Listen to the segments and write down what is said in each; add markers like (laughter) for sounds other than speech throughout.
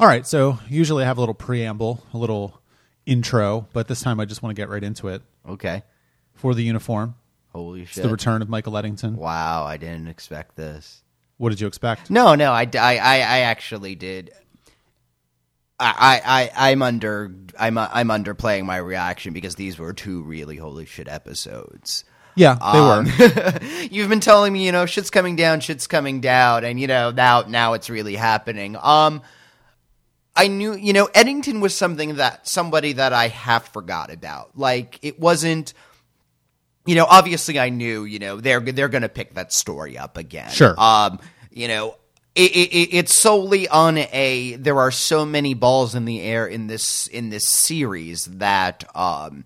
All right, so usually I have a little preamble, a little intro, but this time I just want to get right into it. Okay. For the uniform, Holy it's shit. the return of Michael Eddington. wow, I didn't expect this. What did you expect? No, no, I, I, I, I actually did. I, I, I, I'm under, I'm, I'm underplaying my reaction because these were two really holy shit episodes. Yeah, they Um, were. (laughs) You've been telling me, you know, shit's coming down, shit's coming down, and you know now, now it's really happening. Um, I knew, you know, Eddington was something that somebody that I half forgot about. Like it wasn't. You know, obviously, I knew. You know, they're they're going to pick that story up again. Sure. Um, you know, it, it, it- it's solely on a. There are so many balls in the air in this in this series that, um,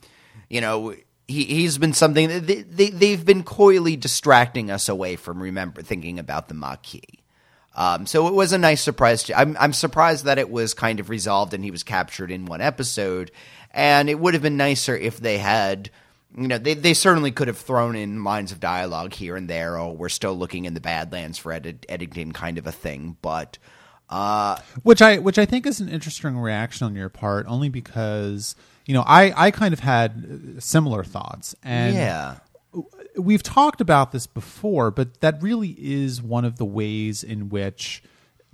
you know, he he's been something. They, they they've been coyly distracting us away from remember thinking about the Maquis. Um, so it was a nice surprise. To, I'm I'm surprised that it was kind of resolved and he was captured in one episode. And it would have been nicer if they had, you know, they they certainly could have thrown in lines of dialogue here and there. Oh, we're still looking in the Badlands for Ed- Eddington, kind of a thing. But uh, which I which I think is an interesting reaction on your part, only because you know I I kind of had similar thoughts, and yeah, we've talked about this before, but that really is one of the ways in which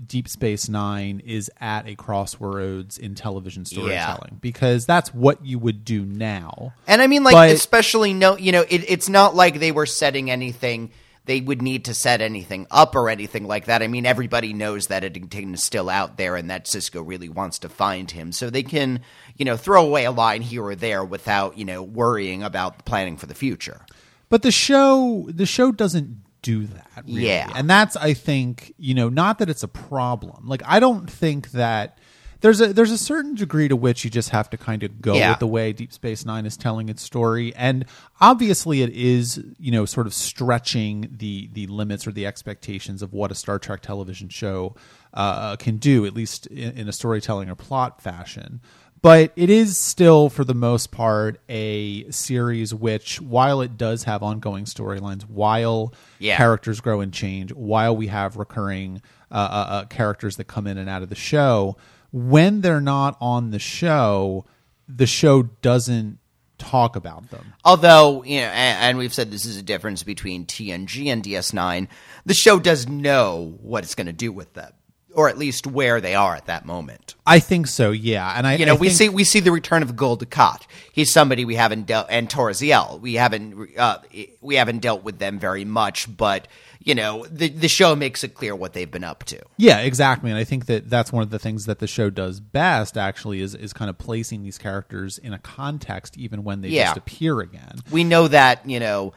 Deep Space Nine is at a crossroads in television storytelling because that's what you would do now. And I mean, like, But- especially no, you know, it, it's not like they were setting anything. They would need to set anything up or anything like that. I mean, everybody knows that Eddington is still out there, and that Sisko really wants to find him, so they can, you know, throw away a line here or there without, you know, worrying about planning for the future. But the show the show doesn't do that. Really. Yeah. And that's I think, you know, not that it's a problem. Like I don't think that there's a there's a certain degree to which you just have to kind of go Yeah. with the way Deep Space 9 is telling its story and obviously it is, you know, sort of stretching the the limits or the expectations of what a Star Trek television show uh, can do at least in, in a storytelling or plot fashion but it is still for the most part a series which while it does have ongoing storylines while Yeah. characters grow and change while we have recurring uh, uh, uh, characters that come in and out of the show when they're not on the show the show doesn't talk about them Although, you know, and, and we've said this is a difference between TNG and DS9, the show does know what it's going to do with them, or at least where they are at that moment. i think so yeah and i You know, I we think- see we see the return of Gul Dukat. He's somebody we haven't dealt, and Tora Ziyal. We haven't uh, we haven't dealt with them very much, but you know, the the show makes it clear what they've been up to. Yeah, exactly. And I think that that's one of the things that the show does best actually is is kind of placing these characters in a context even when they Yeah. just appear again. We know that you know.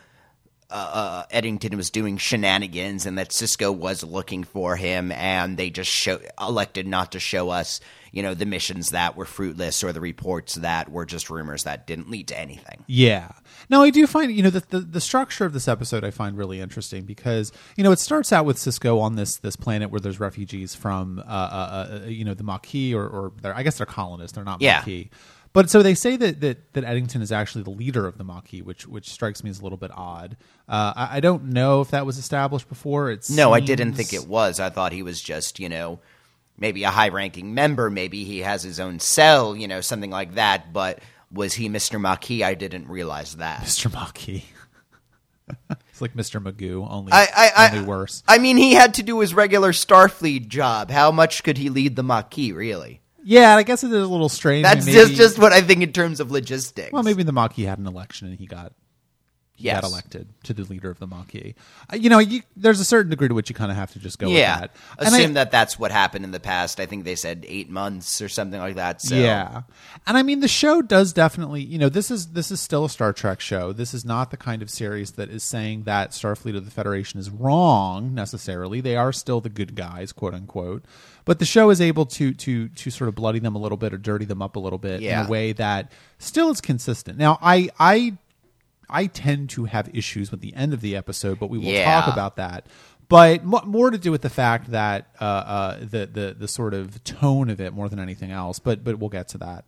Uh, uh, Eddington was doing shenanigans, and that Sisko was looking for him, and they just show, elected not to show us, you know, the missions that were fruitless or the reports that were just rumors that didn't lead to anything. Yeah. Now I do find you know the, the the structure of this episode I find really interesting because you know it starts out with Sisko on this this planet where there's refugees from uh, uh, uh you know the Maquis or or I guess they're colonists they're not Yeah. Maquis. But so they say that, that that Eddington is actually the leader of the Maquis, which which strikes me as a little bit odd. Uh, I, I don't know if that was established before. It's No, I didn't think it was. I thought he was just, you know, maybe a high ranking member. Maybe he has his own cell, you know, something like that. But was he Mr. Maquis? I didn't realize that. (laughs) Mr. Maquis. (laughs) it's like Mr. Magoo, only I, I, I, only worse. I mean, he had to do his regular Starfleet job. How much could he lead the Maquis, really? Yeah, I guess it is a little strange. That's Maybe- just, just what I think in terms of logistics. well, maybe the Maquis had an election and he got he got elected to the leader of the Maquis. Uh, you know, you, there's a certain degree to which you kind of have to just go Yeah. with that. And I- Assume that that's what happened in the past. I think they said eight months or something like that. So. Yeah, and I mean the show does definitely. You know, this is this is still a Star Trek show. This is not the kind of series that is saying that Starfleet or the Federation is wrong necessarily. They are still the good guys, quote unquote. But the show is able to to to sort of bloody them a little bit or dirty them up a little bit in a way that still is consistent. Now, I I I tend to have issues with the end of the episode, but we will Yeah. talk about that. But mo- more to do with the fact that uh, uh, the the the sort of tone of it more than anything else. But but we'll get to that.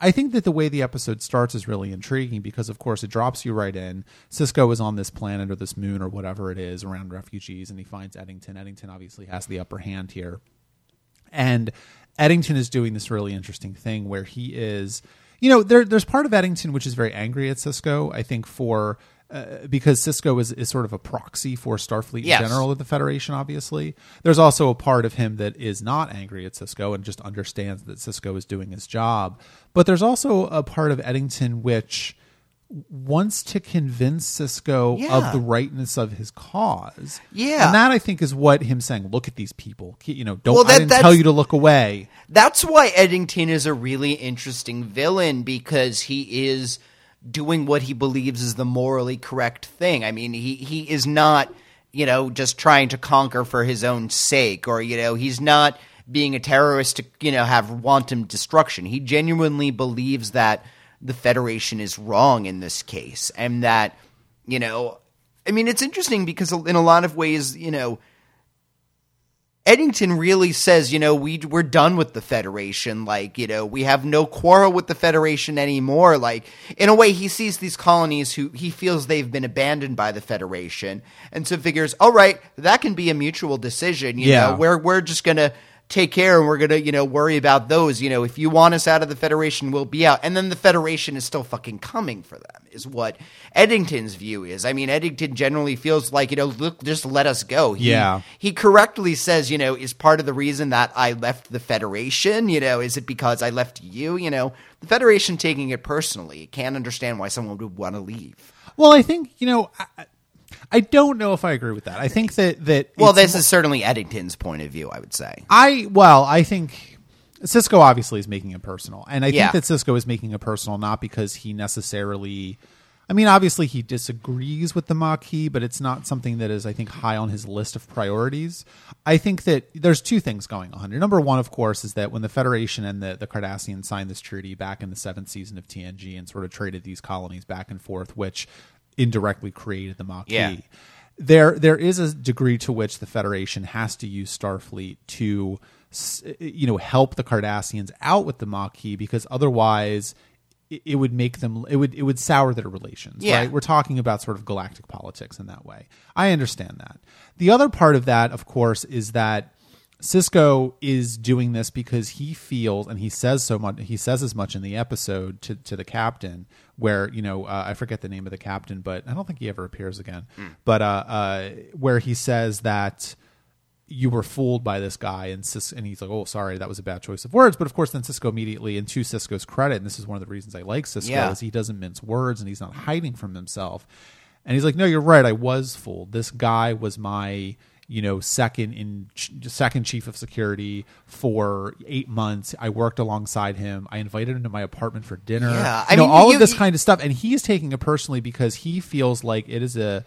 I think that the way the episode starts is really intriguing because, of course, it drops you right in. Sisko is on this planet or this moon or whatever it is around refugees, and he finds Eddington. Eddington obviously has the upper hand here. And Eddington is doing this really interesting thing where he is, you know, there, there's part of Eddington which is very angry at Sisko. I think for uh, because Sisko is, is sort of a proxy for Starfleet Yes. in general of the Federation. Obviously, there's also a part of him that is not angry at Sisko and just understands that Sisko is doing his job. But there's also a part of Eddington which wants to convince Sisko Yeah. of the rightness of his cause. Yeah. and that I think is what him saying. Look at these people. You know, don't Well, that- I didn't tell you to look away. That's why Eddington is a really interesting villain because he is doing what he believes is the morally correct thing. I mean, he he is not, you know, just trying to conquer for his own sake or you know, he's not being a terrorist to, you know, have wanton destruction. He genuinely believes that the Federation is wrong in this case and that, you know, I mean, it's interesting because in a lot of ways, you know, Eddington really says, you know, we we're done with the Federation. Like, you know, we have no quarrel with the Federation anymore. Like, in a way, he sees these colonies who he feels they've been abandoned by the Federation, and so figures, all right, that can be a mutual decision. You Yeah. know, we're we're just gonna take care and we're gonna, you know, worry about those. You know, if you want us out of the Federation, we'll be out. And then the Federation is still fucking coming for them. Is what Eddington's view is. I mean, Eddington generally feels like, you know, look, just let us go. He- Yeah. he correctly says, you know, is part of the reason that I left the Federation, you know, is it because I left you? You know, the Federation taking it personally can't understand why someone would want to leave. Well, I think you know. I, I don't know if I agree with that. I think that that Well, this is certainly Eddington's point of view, I would say. I well, I think Sisko obviously is making it personal, and I Yeah. think that Sisko is making it personal not because he necessarily. I mean, obviously he disagrees with the Maquis, but it's not something that is, I think, high on his list of priorities. I think that there's two things going on here. Number one, of course, is that when the Federation and the, the Cardassians signed this treaty back in the seventh season of TNG and sort of traded these colonies back and forth, which indirectly created the Maquis Yeah. there there is a degree to which the Federation has to use Starfleet to you know help the Cardassians out with the Maquis because otherwise it, would make them it would it would sour their relations Yeah. right we're talking about sort of galactic politics in that way I understand that the other part of that of course is that Sisko is doing this because he feels, and he says so much. He says as much in the episode to, to the captain, where you know uh, I forget the name of the captain, but I don't think he ever appears again. But uh, uh, where he says that you were fooled by this guy, and Cis- and he's like, "Oh, sorry, that was a bad choice of words." But of course, then Sisko immediately, and to Sisko's credit, and this is one of the reasons I like Sisko, Yeah. is he doesn't mince words and he's not hiding from himself. And he's like, "No, you're right. I was fooled. This guy was my, you know, second in second chief of security for eight months. I worked alongside him. I invited him to my apartment for dinner. Yeah, you I know, mean, all you- of this you- kind of stuff. And he is taking it personally because he feels like it is a,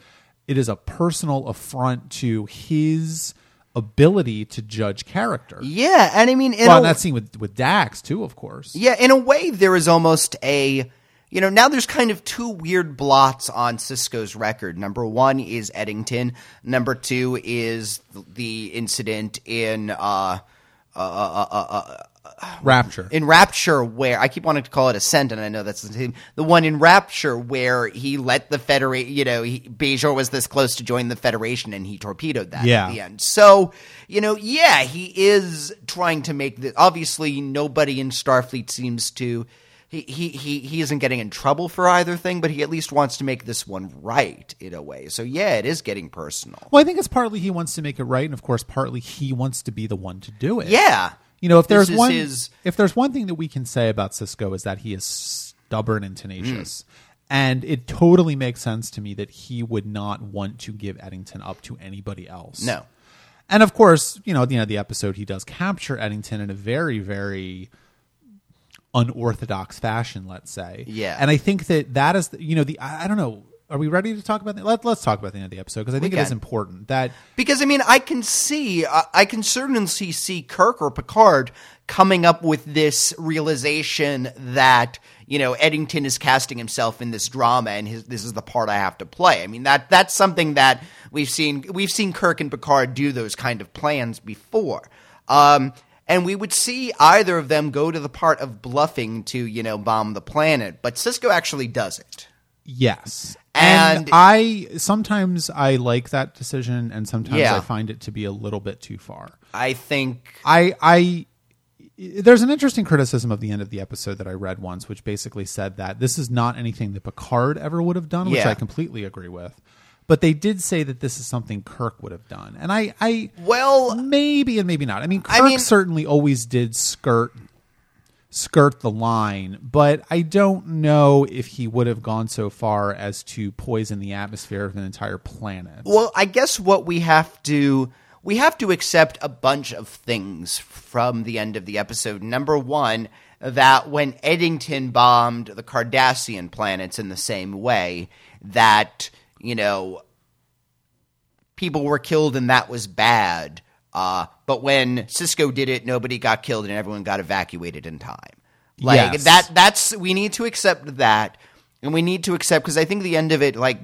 it is a personal affront to his ability to judge character. Yeah, and I mean, in well, a- that scene with with Dax too, of course. Yeah, in a way, there is almost a, you know, now there's kind of two weird blots on Sisko's record. Number one is Eddington. Number two is the incident in, uh, uh, uh, uh, Rapture. in Rapture, where I keep wanting to call it Ascent, and I know that's the same. The one in Rapture where he let the Federation, you know, he, Bajor was this close to join the Federation, and he torpedoed that Yeah. at the end. So, you know, yeah, he is trying to make the. Obviously, nobody in Starfleet seems to. He, he, he, he isn't getting in trouble for either thing, but he at least wants to make this one right in a way. So, yeah, it is getting personal. well, I think it's partly he wants to make it right, and of course, partly he wants to be the one to do it. Yeah. You know, if This there's one his- if there's one thing that we can say about Sisko is that he is stubborn and tenacious. Mm. And it totally makes sense to me that he would not want to give Eddington up to anybody else. No. And of course, you know, at the end of the episode, he does capture Eddington in a very, very unorthodox fashion, let's say. Yeah. And I think that that is, the, you know, the I, I don't know. Are we ready to talk about that? Let, let's talk about the end of the episode because I think it is important that Because I mean, I can see, I I can certainly see Kirk or Picard coming up with this realization that you know Eddington is casting himself in this drama, and his, this is the part I have to play. I mean that that's something that we've seen we've seen Kirk and Picard do those kind of plans before. Um, and we would see either of them go to the part of bluffing to, you know, bomb the planet, but Sisko actually does it. Yes. And- And, I sometimes I like that decision and sometimes Yeah. I find it to be a little bit too far. I think I I there's an interesting criticism of the end of the episode that I read once, which basically said that this is not anything that Picard ever would have done, which Yeah. I completely agree with. But they did say that this is something Kirk would have done, and I, I Well, maybe and maybe not. I mean, Kirk I mean- certainly always did skirt skirt the line, but I don't know if he would have gone so far as to poison the atmosphere of an entire planet. Well, I guess what we have to we have to accept a bunch of things from the end of the episode. Number one, that when Eddington bombed the Cardassian planets in the same way, that you know people were killed and that was bad. Uh, but when Sisko did it, nobody got killed and everyone got evacuated in time. Like Yes. that. That's we need to accept that, and we need to accept because I think the end of it like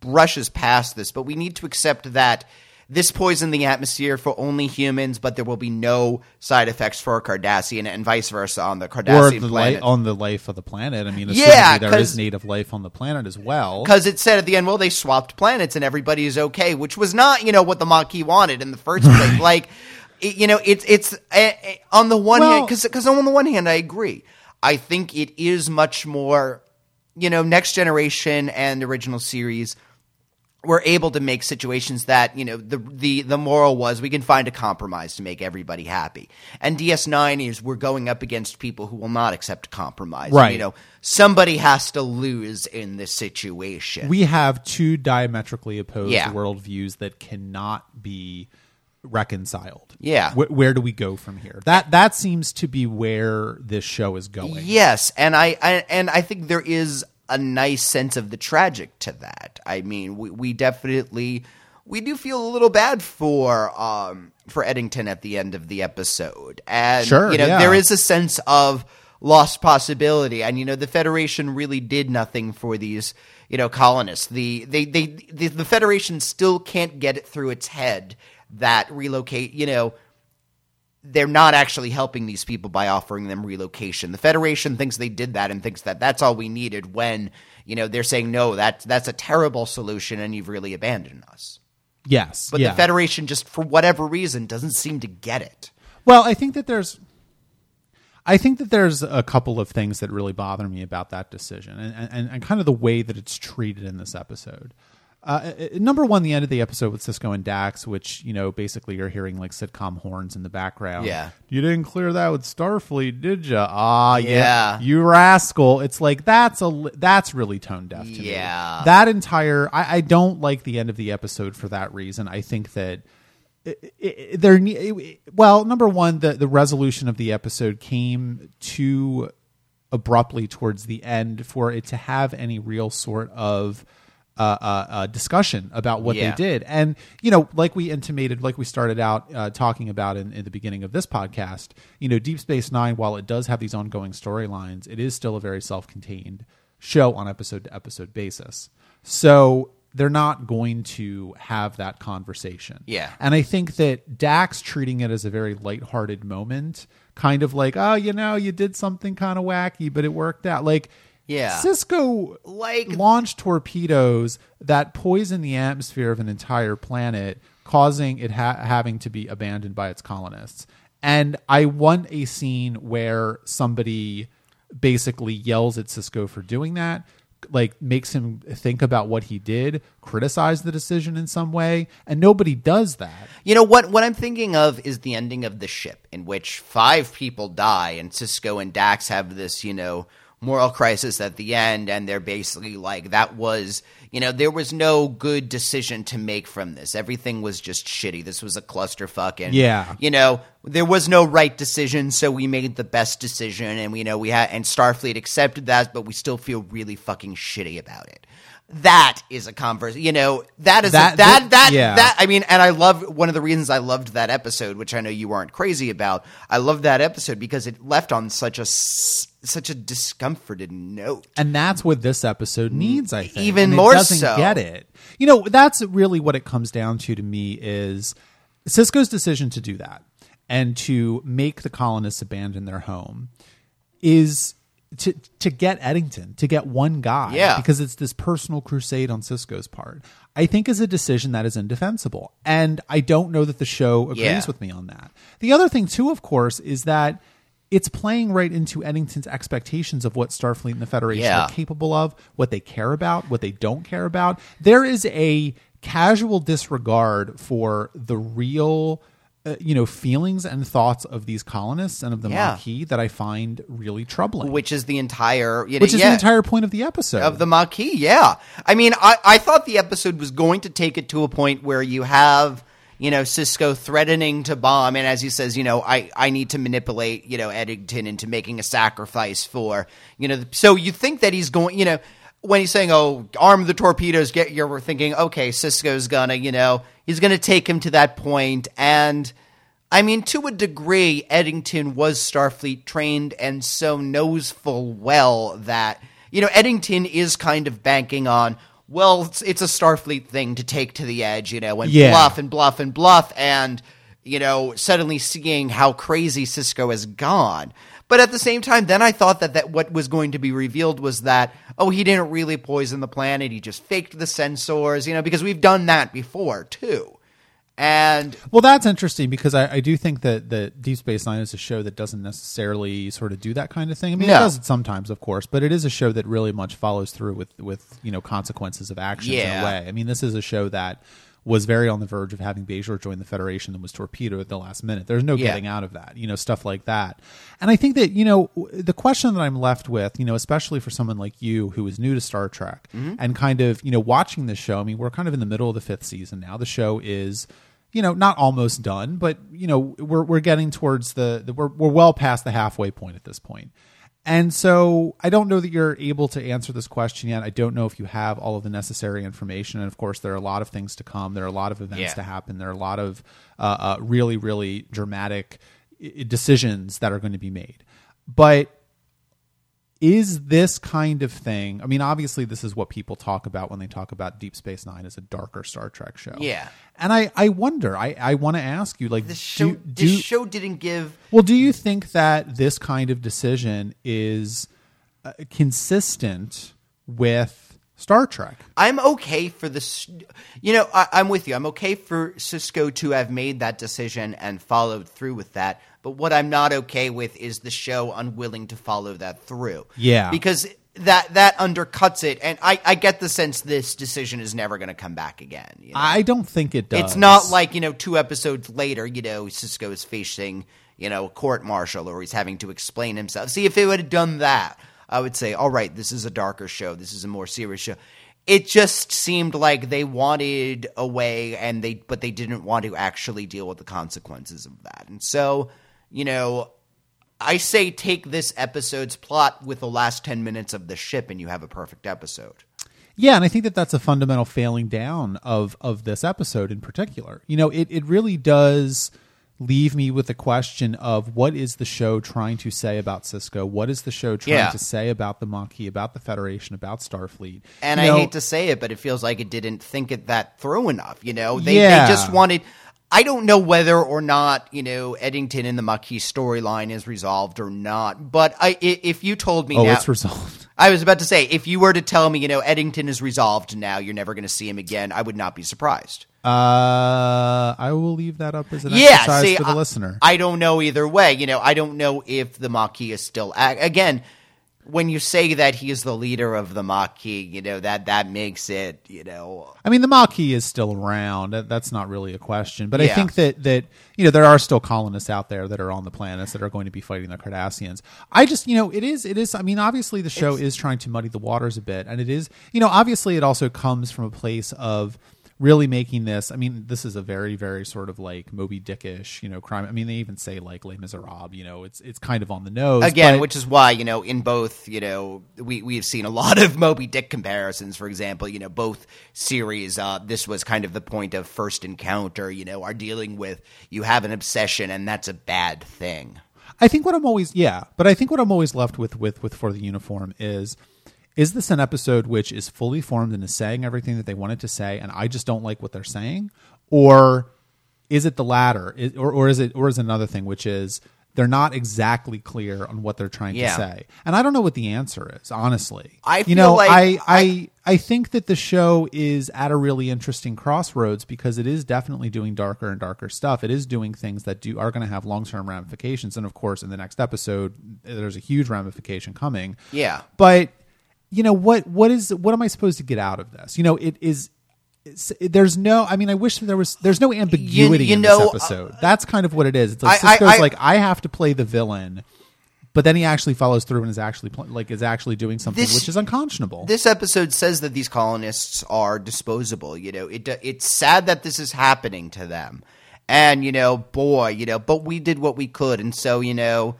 brushes past this, but we need to accept that this poisoned the atmosphere for only humans, but there will be no side effects for a Cardassian, and vice versa on the or Cardassian the planet. li- on the life of the planet. I mean, Yeah, there 'cause- native life on the planet as well. because it said at the end, well, they swapped planets and everybody is okay, which was not, you know, what the Maquis wanted in the first place. Like, it, you know, it's it's uh, on the one Well- hand, because because on the one hand, I agree. I think it is much more, you know, next generation and original series were able to make situations that you know the the the moral was we can find a compromise to make everybody happy. And DS9 is we're going up against people who will not accept compromise. Right. You know, somebody has to lose in this situation. we have two diametrically opposed Yeah. worldviews that cannot be reconciled. Yeah. Wh- where do we go from here? That that seems to be where this show is going. Yes, and I, I and I think there is a nice sense of the tragic to that. I mean, we, we definitely we do feel a little bad for um for Eddington at the end of the episode, and Sure, you know yeah. there is a sense of lost possibility, and you know the Federation really did nothing for these you know colonists. The they they the, the Federation still can't get it through its head that relocate you know they're not actually helping these people by offering them relocation. The Federation thinks they did that and thinks that that's all we needed when, you know, they're saying, no, that, that's a terrible solution and you've really abandoned us. Yes. But yeah. the Federation just, for whatever reason, doesn't seem to get it. Well, I think that there's I think that there's a couple of things that really bother me about that decision and, and, and kind of the way that it's treated in this episode. Uh, uh, number one, the end of the episode with Sisko and Dax, which you know basically you're hearing like sitcom horns in the background. Yeah. you didn't clear that with Starfleet, did you? Ah, yeah, Yeah. you rascal. It's like that's a that's really tone deaf to me. Yeah. that entire I, I don't like the end of the episode for that reason. I think that there well number one the the resolution of the episode came too abruptly towards the end for it to have any real sort of uh, uh, uh, discussion about what Yeah. they did and you know like we intimated like we started out uh, talking about in, in the beginning of this podcast you know deep space nine while it does have these ongoing storylines it is still a very self-contained show on episode to episode basis so they're not going to have that conversation Yeah. and I think that Dax treating it as a very lighthearted moment, kind of like, oh, you know, you did something kind of wacky, but it worked out. Like, Yeah. Sisko Like- launched torpedoes that poison the atmosphere of an entire planet, causing it ha- having to be abandoned by its colonists. And I want a scene where somebody basically yells at Sisko for doing that, like makes him think about what he did, criticize the decision in some way, and nobody does that. You know what? What I'm thinking of is the ending of the ship, in which five people die, and Sisko and Dax have this, you know, moral crisis at the end, and they're basically like, that was, you know, there was no good decision to make from this. Everything was just shitty. This was a clusterfuck, and Yeah. you know, there was no right decision, so we made the best decision, and we know we had, and Starfleet accepted that, but we still feel really fucking shitty about it. That is a converse, you know. That is That- a, that that- that yeah. that I mean, and I love one of the reasons I loved that episode, which I know you weren't crazy about. I loved that episode because it left on such a such a discomforted note. And that's what this episode needs, I think. Mm, Even And more doesn't so. get it. You know, that's really what it comes down to to me is Sisko's decision to do that and to make the colonists abandon their home is to to get Eddington, to get one guy, Yeah. because it's this personal crusade on Sisko's part. I think is a decision that is indefensible, and I don't know that the show agrees Yeah. with me on that. The other thing too, of course, is that it's playing right into Eddington's expectations of what Starfleet and the Federation Yeah. are capable of, what they care about, what they don't care about. There is a casual disregard for the real, uh, you know, feelings and thoughts of these colonists and of the Yeah. Maquis that I find really troubling. which is the entire you know, which is yeah, the entire point of the episode. of the Maquis. Yeah, I mean, I I thought the episode was going to take it to a point where you have. You know, Sisko threatening to bomb, and as he says, you know, I, I need to manipulate, you know, Eddington into making a sacrifice for, you know, so you think that he's going, you know, when he's saying, "Oh, arm the torpedoes," get you're thinking, okay, Sisko's gonna, you know, he's gonna take him to that point, and I mean, to a degree, Eddington was Starfleet trained and so knows full well that, you know, Eddington is kind of banking on, well, it's, it's a Starfleet thing to take to the edge, you know, and Yeah. bluff and bluff and bluff, and, you know, suddenly seeing how crazy Sisko has gone. But at the same time, then I thought that, that what was going to be revealed was that, oh, he didn't really poison the planet, he just faked the sensors, you know, because we've done that before, too. And Well, that's interesting because I, I do think that, that Deep Space Nine is a show that doesn't necessarily sort of do that kind of thing. I mean, it does it sometimes, of course, but it is a show that really much follows through with, with you know consequences of actions in a way. I mean, this is a show that was very on the verge of having Bajor join the Federation and was torpedoed at the last minute. There's no Yeah. getting out of that, you know, stuff like that. And I think that you know the question that I'm left with, you know, especially for someone like you who is new to Star Trek Mm-hmm. and kind of you know watching this show. I mean, we're kind of in the middle of the fifth season now. The show is you know not almost done but you know we're we're getting towards the, the we're we're well past the halfway point at this point and so I don't know that you're able to answer this question yet. I don't know if you have all of the necessary information. And of course, there are a lot of things to come. There are a lot of events Yeah. to happen. There are a lot of uh, uh, really, really dramatic decisions that are going to be made. But is this kind of thing? I mean, obviously, this is what people talk about when they talk about Deep Space Nine as a darker Star Trek show. Yeah. and I, I wonder. I, I want to ask you, like, this show, do, do, this show didn't give well, do you think that this kind of decision is uh, consistent with Star Trek? I'm okay for this. You know, I, I'm with you. I'm okay for Sisko to have made that decision and followed through with that. But what I'm not okay with is the show unwilling to follow that through. Yeah. because that that undercuts it, and I, I get the sense this decision is never going to come back again. you know? I don't think it does. It's not like you know two episodes later, you know Sisko is facing you know a court martial or he's having to explain himself. See, if it would have done that, I would say, all right, this is a darker show. This is a more serious show. It just seemed like they wanted a way, and they but they didn't want to actually deal with the consequences of that. And so, you know, I say take this episode's plot with the last ten minutes of the ship, and you have a perfect episode. Yeah, and I think that that's a fundamental failing down of of this episode in particular. You know, it it really does leave me with the question of what is the show trying to say about Sisko? What is the show trying Yeah. to say about the Maquis, about the Federation, about Starfleet? And You I know, hate to say it, but it feels like it didn't think it that through enough. You know, they Yeah. they just wanted. I don't know whether or not you know Eddington in the Maquis storyline is resolved or not. But I, if you told me Oh, now, it's resolved. (laughs) I was about to say if you were to tell me, you know, Eddington is resolved now, you're never going to see him again. I would not be surprised. Uh, I will leave that up as an yeah, exercise see, for the I, listener. I don't know either way. You know, I don't know if the Maquis is still again. When you say that he is the leader of the Maquis, you know that that makes it, you know, I mean, the Maquis is still around. That's not really a question. But I think that that you know there are still colonists out there that are on the planets that are going to be fighting the Cardassians. I just you know it is it is. I mean, obviously the show is trying to muddy the waters a bit, and it is you know obviously it also comes from a place of really making this. I mean, this is a very very sort of like Moby Dickish you know crime. I mean, they even say like Les Miserables. You know, it's it's kind of on the nose again, but- which is why you know in both you know we we have seen a lot of Moby Dick comparisons. For example, you know both series. Uh, this was kind of the point of first encounter. You know, are dealing with you have an obsession, and that's a bad thing. I think what I'm always yeah, but I think what I'm always left with with with for the uniform is is this an episode which is fully formed and is saying everything that they wanted to say and I just don't like what they're saying or is it the latter Is- or or is it or is it another thing which is they're not exactly clear on what they're trying Yeah. to say, and I don't know what the answer is. Honestly, I you know, like I, I I- I think that the show is at a really interesting crossroads because it is definitely doing darker and darker stuff. It is doing things that do are going to have long term ramifications, and of course, in the next episode, there's a huge ramification coming. Yeah. but you know what? What is what am I supposed to get out of this? You know, it is. There's no. I mean, I wish there was. There's no ambiguity you in know, this uh, episode. That's kind of what it is. It's like I- I- Sisko's I- like, I have to play the villain, but then he actually follows through and is actually pl- like is actually doing something This- which is unconscionable. This episode says that these colonists are disposable. You know, it it's sad that this is happening to them, and you know, boy, you know, but we did what we could, and so you know,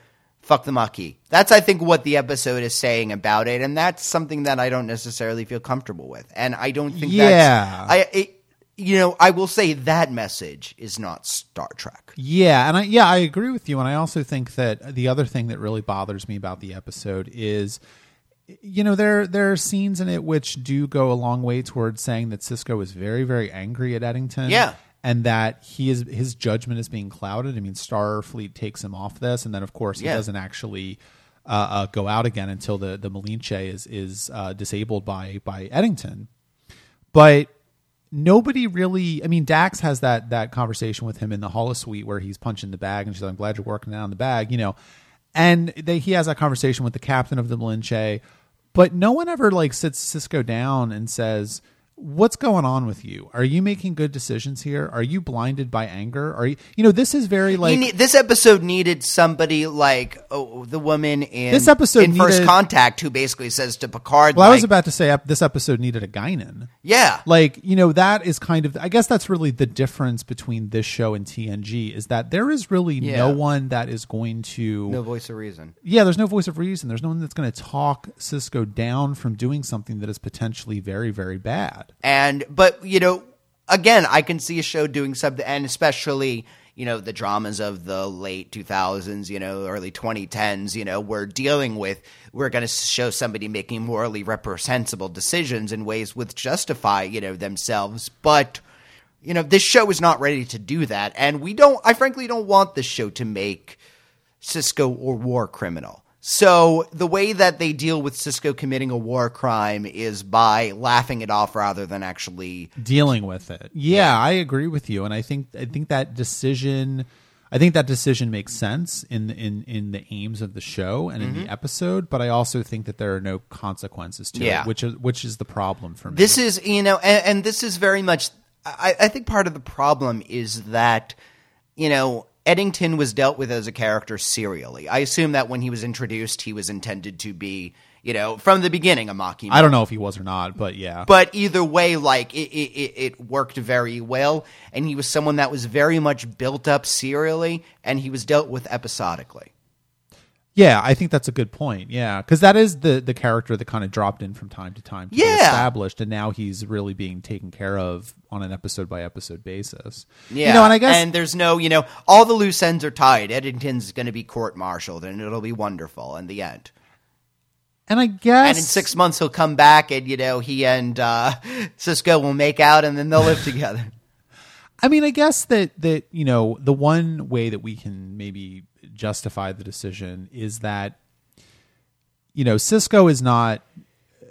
fuck the Maquis. That's I think what the episode is saying about it, and that's something that I don't necessarily feel comfortable with, and I don't think Yeah. that's I. It, you know, I will say that message is not Star Trek. Yeah, and I yeah, I agree with you and I also think that the other thing that really bothers me about the episode is you know there there are scenes in it which do go a long way towards saying that Sisko is very very angry at Eddington. Yeah. And that he is his judgment is being clouded. I mean, Starfleet takes him off this, and then of course he Yeah. doesn't actually uh, uh, go out again until the the Malinche is is uh, disabled by by Eddington. But nobody really. I mean, Dax has that that conversation with him in the holosuite where he's punching the bag, and she's like, "I'm glad you're working out on the bag," you know. And they, he has that conversation with the captain of the Malinche, but no one ever like sits Sisko down and says. What's going on with you? Are you making good decisions here? Are you blinded by anger? Are you, you know, this is very like need- this episode needed somebody like oh, the woman in This episode in First Contact who basically says to Picard, Well, I was about to say uh, this episode needed a Guinan. yeah, Like, you know, that is kind of I guess that's really the difference between this show and TNG is that there is really Yeah. no one that is going to no voice of reason. Yeah, there's no voice of reason. There's no one that's going to talk Sisko down from doing something that is potentially very very bad. And but you know, again, I can see a show doing something, and especially you know the dramas of the late 2000s, you know, early 2010s. You know, we're dealing with we're going to show somebody making morally reprehensible decisions in ways which justify you know themselves, but. You know, this show is not ready to do that, and we don't. I frankly don't want this show to make Sisko or war criminal. So the way that they deal with Sisko committing a war crime is by laughing it off rather than actually Dealing with it. Yeah, I agree with you and I think I think that decision I think that decision makes sense in in in the aims of the show and in the mm-hmm. episode, but I also think that there are no consequences to Yeah. it, which is which is the problem for me. This is, you know, and, and this is very much. I, I think part of the problem is that, you know, Eddington was dealt with as a character serially. I assume that when he was introduced, he was intended to be, you know, from the beginning a Maquis. I don't know if he was or not, but yeah. But either way, like it, it- it worked very well, and he was someone that was very much built up serially, and he was dealt with episodically. Yeah, I think that's a good point. Yeah, because that is the the character that kind of dropped in from time to time to be Yeah. established, and now he's really being taken care of on an episode by episode basis. Yeah, you know, and I guess and there's no, you know, all the loose ends are tied. Eddington's going to be court-martialed, and it'll be wonderful in the end. and I guess And in six months, he'll come back, and you know, he and uh, (laughs) Sisko will make out, and then they'll live together. (laughs) I mean, I guess that that you know the one way that we can maybe justify the decision is that you know Sisko is not uh,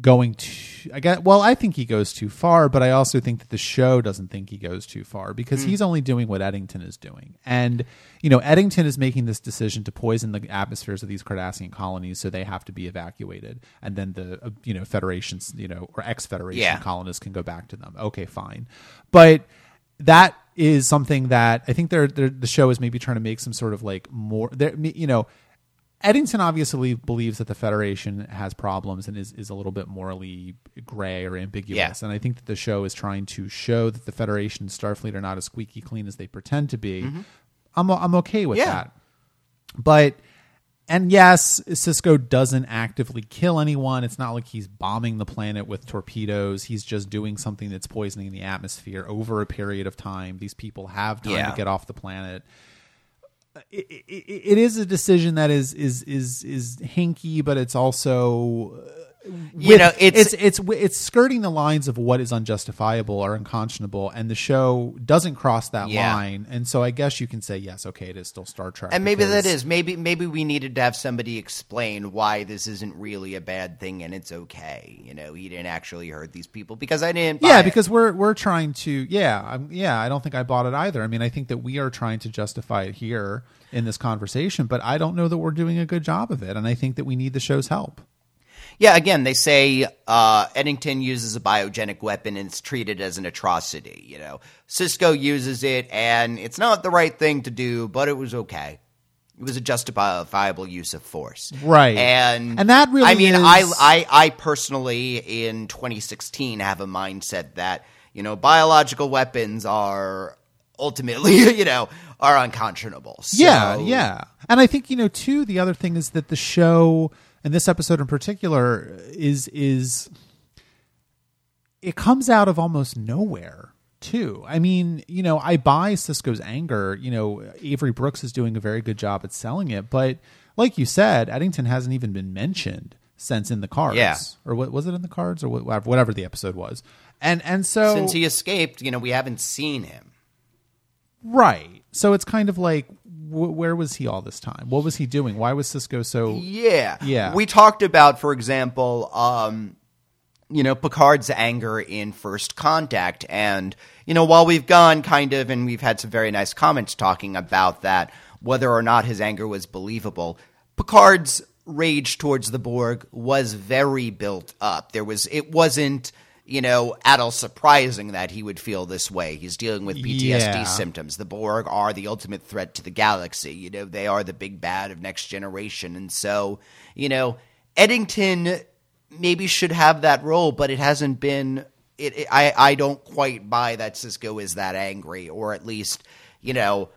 going to. I guess. Well, I think he goes too far, but I also think that the show doesn't think he goes too far because he's only doing what Eddington is doing, and you know Eddington is making this decision to poison the atmospheres of these Cardassian colonies, so they have to be evacuated, and then the uh, you know Federations, you know, or ex Federation Yeah. colonists can go back to them. Okay, fine, but that is something that I think they're, they're the show is maybe trying to make some sort of like more there you know Eddington obviously believes that the Federation has problems and is, is a little bit morally gray or ambiguous. Yeah. And I think that the show is trying to show that the Federation and Starfleet are not as squeaky clean as they pretend to be. I'm, I'm okay with Mm-hmm. Yeah. that. But, and yes, Sisko doesn't actively kill anyone. It's not like he's bombing the planet with torpedoes. He's just doing something that's poisoning the atmosphere over a period of time. These people have time Yeah. to get off the planet it, it, it is a decision that is is is is hinky, but it's also you with- know, it's, it's it's it's skirting the lines of what is unjustifiable or unconscionable, and the show doesn't cross that Yeah. line. And so I guess you can say yes, okay, it is still Star Trek, and maybe that is maybe maybe we needed to have somebody explain why this isn't really a bad thing and it's okay. You know, he didn't actually hurt these people because I didn't. buy yeah it. because we're we're trying to yeah I'm, yeah I don't think I bought it either. I mean I think that we are trying to justify it here in this conversation, but I don't know that we're doing a good job of it, and I think that we need the show's help. Yeah, again, they say uh, Eddington uses a biogenic weapon and it's treated as an atrocity. You know, Sisko uses it and it's not the right thing to do, but it was okay. It was a justifiable use of force, Right. And And that really I mean, is- I, I, I personally in 2016 have a mindset that you know biological weapons are ultimately (laughs) you know are unconscionable. So, Yeah, yeah. And I think, you know, too, the other thing is that the show and this episode in particular is is it comes out of almost nowhere too. I mean, you know, I buy Sisko's anger, you know, Avery Brooks is doing a very good job at selling it, but like you said, Eddington hasn't even been mentioned since in the cards. Yeah. Or what was it in the cards or whatever the episode was. And and so Since he escaped, you know, we haven't seen him. right. So it's kind of like wh- where was he all this time? What was he doing? Why was Sisko so Yeah. Yeah. We talked about, for example, um, you know, Picard's anger in First Contact. And, you know, while we've gone kind of, and we've had some very nice comments talking about that, whether or not his anger was believable, Picard's rage towards the Borg was very built up. There was, it wasn't, you know, at all surprising that he would feel this way. He's dealing with PTSD Yeah. symptoms. The Borg are the ultimate threat to the galaxy. You know, they are the big bad of next generation. And so, you know, Eddington maybe should have that role, but it hasn't been. It, it- I I don't quite buy that Sisko is that angry, or at least you know.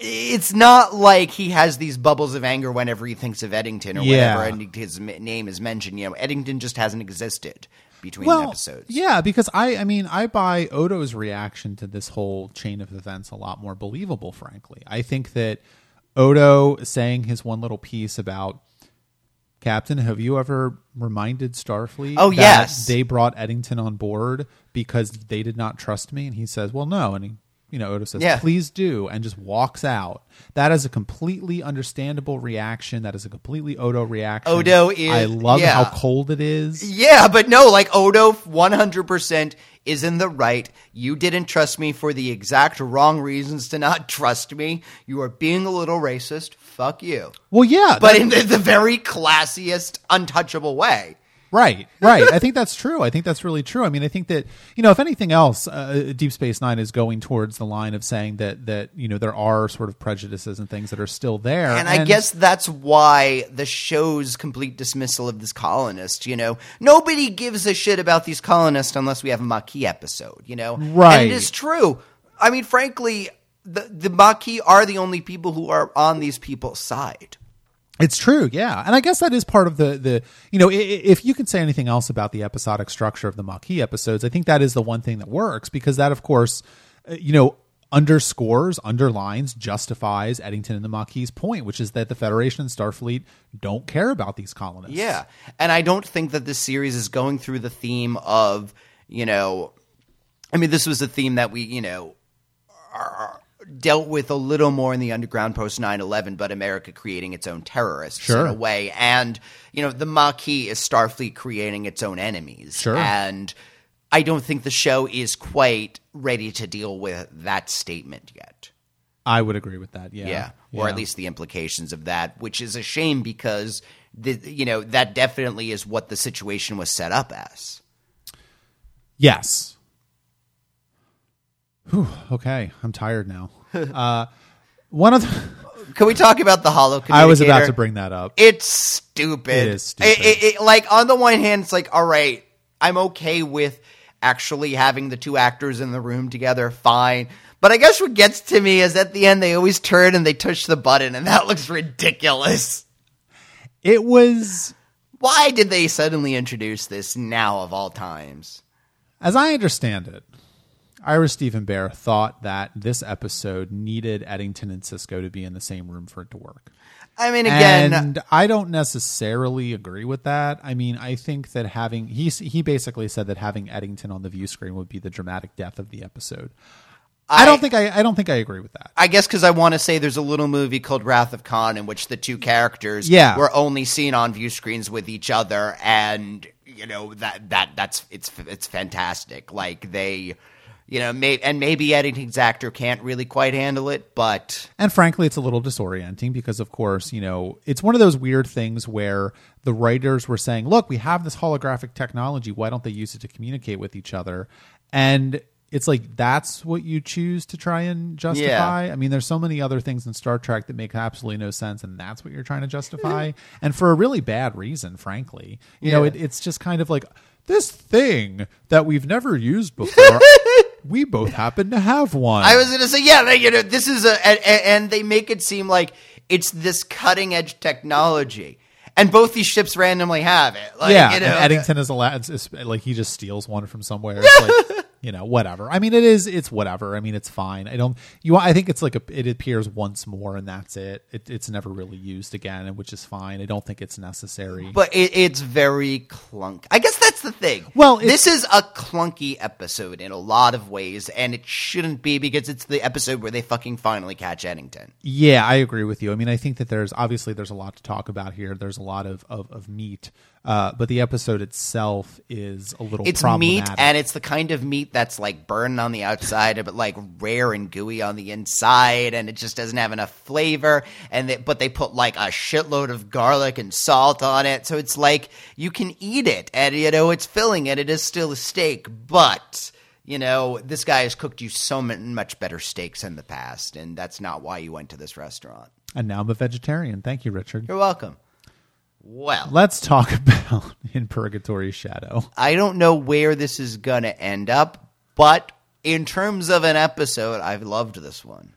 It's not like he has these bubbles of anger whenever he thinks of Eddington or Yeah. whenever his name is mentioned. You know, Eddington just hasn't existed between well, episodes. Yeah, because I, I mean, I buy Odo's reaction to this whole chain of events a lot more believable. Frankly, I think that Odo saying his one little piece about Captain, have you ever reminded Starfleet? Oh, that yes. they brought Eddington on board because they did not trust me, and he says, "Well, no," and he. You know, Odo says, Yeah. "Please do," and just walks out. That is a completely understandable reaction. That is a completely Odo reaction. Odo is- I love yeah. how cold it is. Yeah, but no, like Odo 100% is in the right. You didn't trust me for the exact wrong reasons to not trust me. You are being a little racist. Fuck you. Well, yeah, But in the, the very classiest, untouchable way. Right, right. I think that's true. I think that's really true. I mean, I think that you know, if anything else, uh, Deep Space Nine is going towards the line of saying that that you know there are sort of prejudices and things that are still there. And I guess that's why the show's complete dismissal of this colonist, you know, nobody gives a shit about these colonists unless we have a Maquis episode, you know? Right. And it is true. I mean, frankly, the, the Maquis are the only people who are on these people's side. It's true, yeah, and I guess that is part of the the you know if you can say anything else about the episodic structure of the Maquis episodes, I think that is the one thing that works because that, of course, uh, you know underscores, underlines, justifies Eddington and the Maquis' point, which is that the Federation and Starfleet don't care about these colonists. Yeah. And I don't think that this series is going through the theme of, you know, I mean, this was a theme that we, you know, dealt with a little more in the underground post 9-11 but america creating its own terrorists Sure. in a way and you know the maquis is starfleet creating its own enemies Sure. and i don't think the show is quite ready to deal with that statement yet I would agree with that. Yeah, yeah, or Yeah. at least the implications of that, which is a shame because the you know that definitely is what the situation was set up as. Yes. Whew, okay, I'm tired now. Uh, one of the, (laughs) Can we talk about the hollow? I was about to bring that up. It's stupid. It is stupid. It- it- it- like on the one hand, it's like all right, I'm okay with actually having the two actors in the room together, fine. But I guess what gets to me is at the end they always turn and they touch the button, and that (laughs) looks ridiculous. It was, Why did they suddenly introduce this now of all times? as I understand it, Ira Steven Behr thought that this episode needed Eddington and Sisko to be in the same room for it to work. I mean, again, and I don't necessarily agree with that. I mean, I think that having he he basically said that having Eddington on the view screen would be the dramatic death of the episode. I, don't think I I don't think I agree with that. I guess because I want to say there's a little movie called Wrath of Khan in which the two characters Yeah. were only seen on view screens with each other, and you know that that that's it's it's fantastic. Like they, you know, may, and maybe Eddington's actor can't really quite handle it, but And frankly, it's a little disorienting because, of course, you know, it's one of those weird things where the writers were saying, look, we have this holographic technology. Why don't they use it to communicate with each other? And it's like, that's what you choose to try and justify. I mean, there's so many other things in Star Trek that make absolutely no sense, and that's what you're trying to mm-hmm. justify. and for a really bad reason, frankly. You know, it, it's just kind of like this thing that we've never used before. (laughs) we both happen to have one. I was going to say, yeah, they, you know, this is a, and, and they make it seem like it's this cutting edge technology, and both these ships randomly have it. Like, yeah, you know, Eddington is a la- it's, it's like he just steals one from somewhere. It's (laughs) like, you know, whatever. I mean, it is. It's whatever. I mean, it's fine. I don't. You. I think it's like a. It appears once more, and that's it. it it's never really used again, which is fine. I don't think it's necessary. But it, it's very clunk. I guess that's the thing. Well, this is a clunky episode in a lot of ways, and it shouldn't be because it's the episode where they fucking finally catch Eddington. Yeah, I agree with you. I mean, I think that there's obviously there's a lot to talk about here. There's a lot of of, of meat, uh, but the episode itself is a little It's meat, and it's the kind of meat that's like burned on the outside, but like rare and gooey on the inside, and it just doesn't have enough flavor. And they, but they put like a shitload of garlic and salt on it, so it's like you can eat it, and you know it's filling, and it is still a steak, but. You know, this guy has cooked you so much better steaks in the past, and that's not why you went to this restaurant. and now I'm a vegetarian. Thank you, Richard. You're welcome. Well, Let's talk (laughs) about in Purgatory's Shadow. I don't know where this is going to end up, but in terms of an episode, I've loved this one.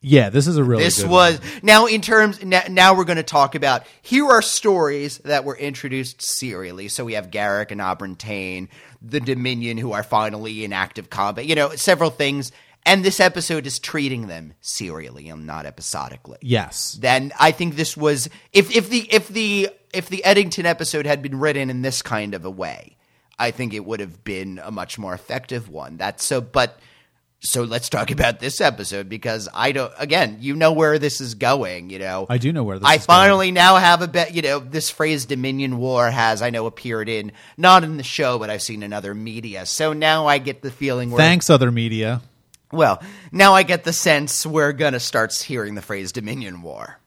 Yeah, this is a really This was one. now in terms now, now we're going to talk about here are stories that were introduced serially. So we have Garak and Enabran Tain, the Dominion who are finally in active combat. You know, several things and this episode is treating them serially and not episodically. yes. Then I think this was if if the if the if the Eddington episode had been written in this kind of a way, I think it would have been a much more effective one. That's so but so let's talk (laughs) about this episode because I don't again, you know where this is going, you know. I do know where this I is going. finally now have a bet, you know, this phrase Dominion War has I know appeared in not in the show but I've seen in other media. So now I get the feeling we're Thanks, other media. well, now I get the sense we're going to start hearing the phrase Dominion War.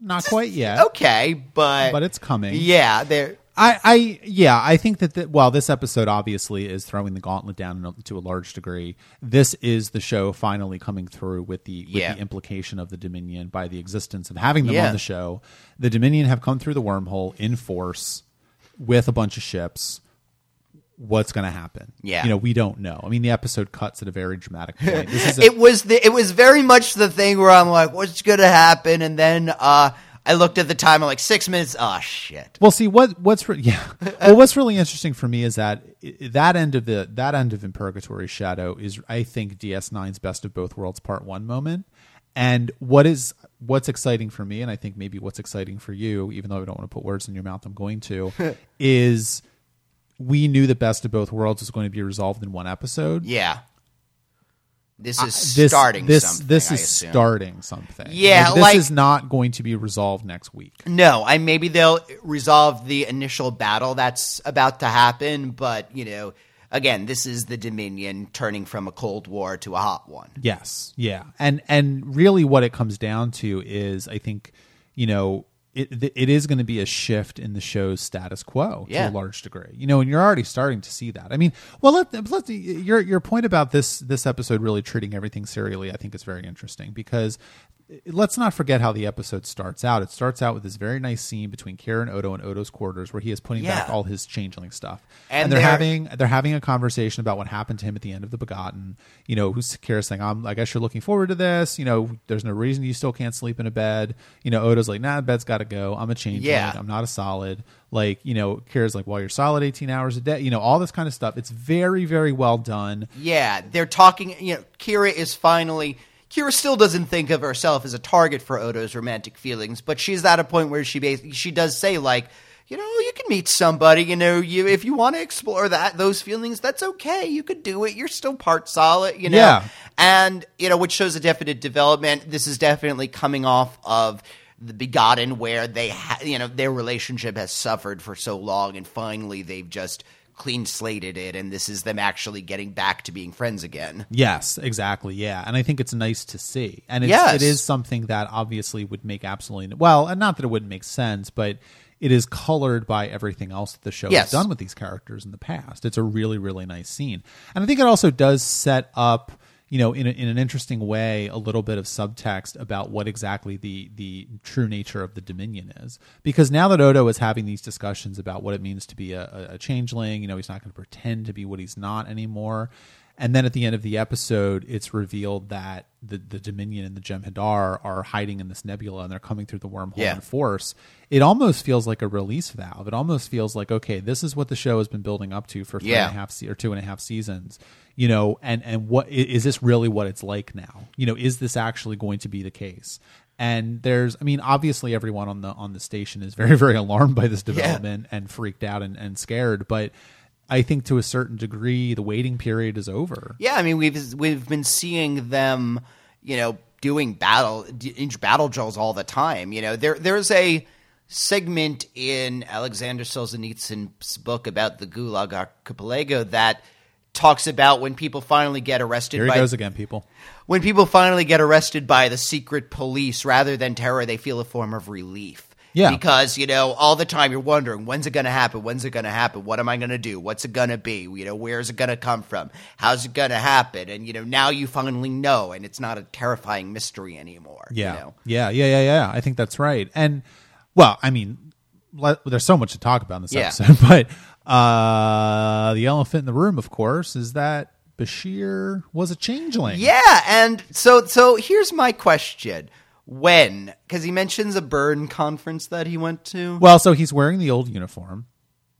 Not quite yet, Okay, but but it's coming. yeah, there. I, I, yeah, I think that, the, well, this episode obviously is throwing the gauntlet down to a large degree. This is the show finally coming through with the, with Yeah. the implication of the Dominion by the existence of having them Yeah. on the show. The Dominion have come through the wormhole in force with a bunch of ships. What's going to happen? Yeah. you know, we don't know. I mean, the episode cuts at a very dramatic point. (laughs) This is a, It was the. It was very much the thing where I'm like, what's going to happen? And then uh, I looked at the time. I'm like, six minutes. Oh shit. Well, see what what's re- yeah. (laughs) Well, what's really interesting for me is that that end of the that end of In Purgatory Shadow is I think DS9's best of both worlds part one moment. And what is what's exciting for me, and I think maybe what's exciting for you, even though I don't want to put words in your mouth, I'm going to, (laughs) is we knew the best of both worlds was going to be resolved in one episode. Yeah. This is This starting. this something, this is starting something. Yeah, this like- is not going to be resolved next week. No, I maybe they'll resolve the initial battle that's about to happen, but you know, again, this is the Dominion turning from a cold war to a hot one. Yes, yeah, and and really, what it comes down to is, I think, you know, it it is going to be a shift in the show's status quo Yeah. to a large degree. You know, and you're already starting to see that. I mean, well, let let your your point about this this episode really treating everything serially, I think, is very interesting because let's not forget how the episode starts out. It starts out with this very nice scene between Kira and Odo in Odo's quarters, where he is putting back all his changeling stuff, And they're, they're- having they're having a conversation about what happened to him at the end of the Begotten. You know, who's Kira's saying, "I'm, I guess you're looking forward to this." You know, there's no reason you still can't sleep in a bed. You know, Odo's like, "Nah, bed's got to go. I'm a changeling. Yeah. I'm not a solid." Like, you know, Kira's like, "Well, you're solid 18 hours a day." You know, all this kind of stuff. It's very, very well done. Yeah, they're talking. You know, Kira is finally. Kira still doesn't think of herself as a target for Odo's romantic feelings, but she's at a point where she basically she does say like, you know, you can meet somebody. You know, you if you want to explore that those feelings, that's okay. You could do it. You're still part solid. You know, Yeah. and you know, which shows a definite development. This is definitely coming off of the Begotten, where they, ha- you know, their relationship has suffered for so long, and finally they've just clean slated it, and this is them actually getting back to being friends again. Yes, exactly. Yeah, and I think it's nice to see, and it's, Yes. it is something that obviously would make absolutely well, and not that it wouldn't make sense, but it is colored by everything else that the show Yes. has done with these characters in the past. It's a really, really nice scene, and I think it also does set up. You know, in, a, in an interesting way, a little bit of subtext about what exactly the the true nature of the Dominion is, because now that Odo is having these discussions about what it means to be a, a, changeling, you know, he's not going to pretend to be what he's not anymore. And then at the end of the episode, it's revealed that the, the Dominion and the Jem'Hadar are hiding in this nebula and they're coming through the wormhole Yeah. in force. It almost feels like a release valve. It almost feels like, okay, this is what the show has been building up to for three Yeah. and a half se- or two and a half seasons. You know, and and what is this really what it's like now? You know, is this actually going to be the case? And there's, I mean, obviously everyone on the on the station is very (laughs) very alarmed by this development and freaked out and, and scared, but. I think to a certain degree, the waiting period is over. Yeah, I mean we've we've been seeing them, you know, doing battle d- battle drills all the time. You know, there there's a segment in Alexander Solzhenitsyn's book about the Gulag Archipelago that talks about when people finally get arrested Here he by goes again, people. when people finally get arrested by the secret police rather than terror they feel a form of relief Yeah. because you know all the time you're wondering when's it going to happen when's it going to happen what am i going to do what's it going to be you know where's it going to come from how's it going to happen and you know now you finally know and it's not a terrifying mystery anymore Yeah, you know? yeah, yeah, yeah, yeah. I think that's right. And well, I mean, let, there's so much to talk about in this Yeah. episode, (laughs) but uh, the elephant in the room, of course, is that Bashir was a changeling. yeah and so so here's my question when because he mentions a burn conference that he went to Well, so he's wearing the old uniform,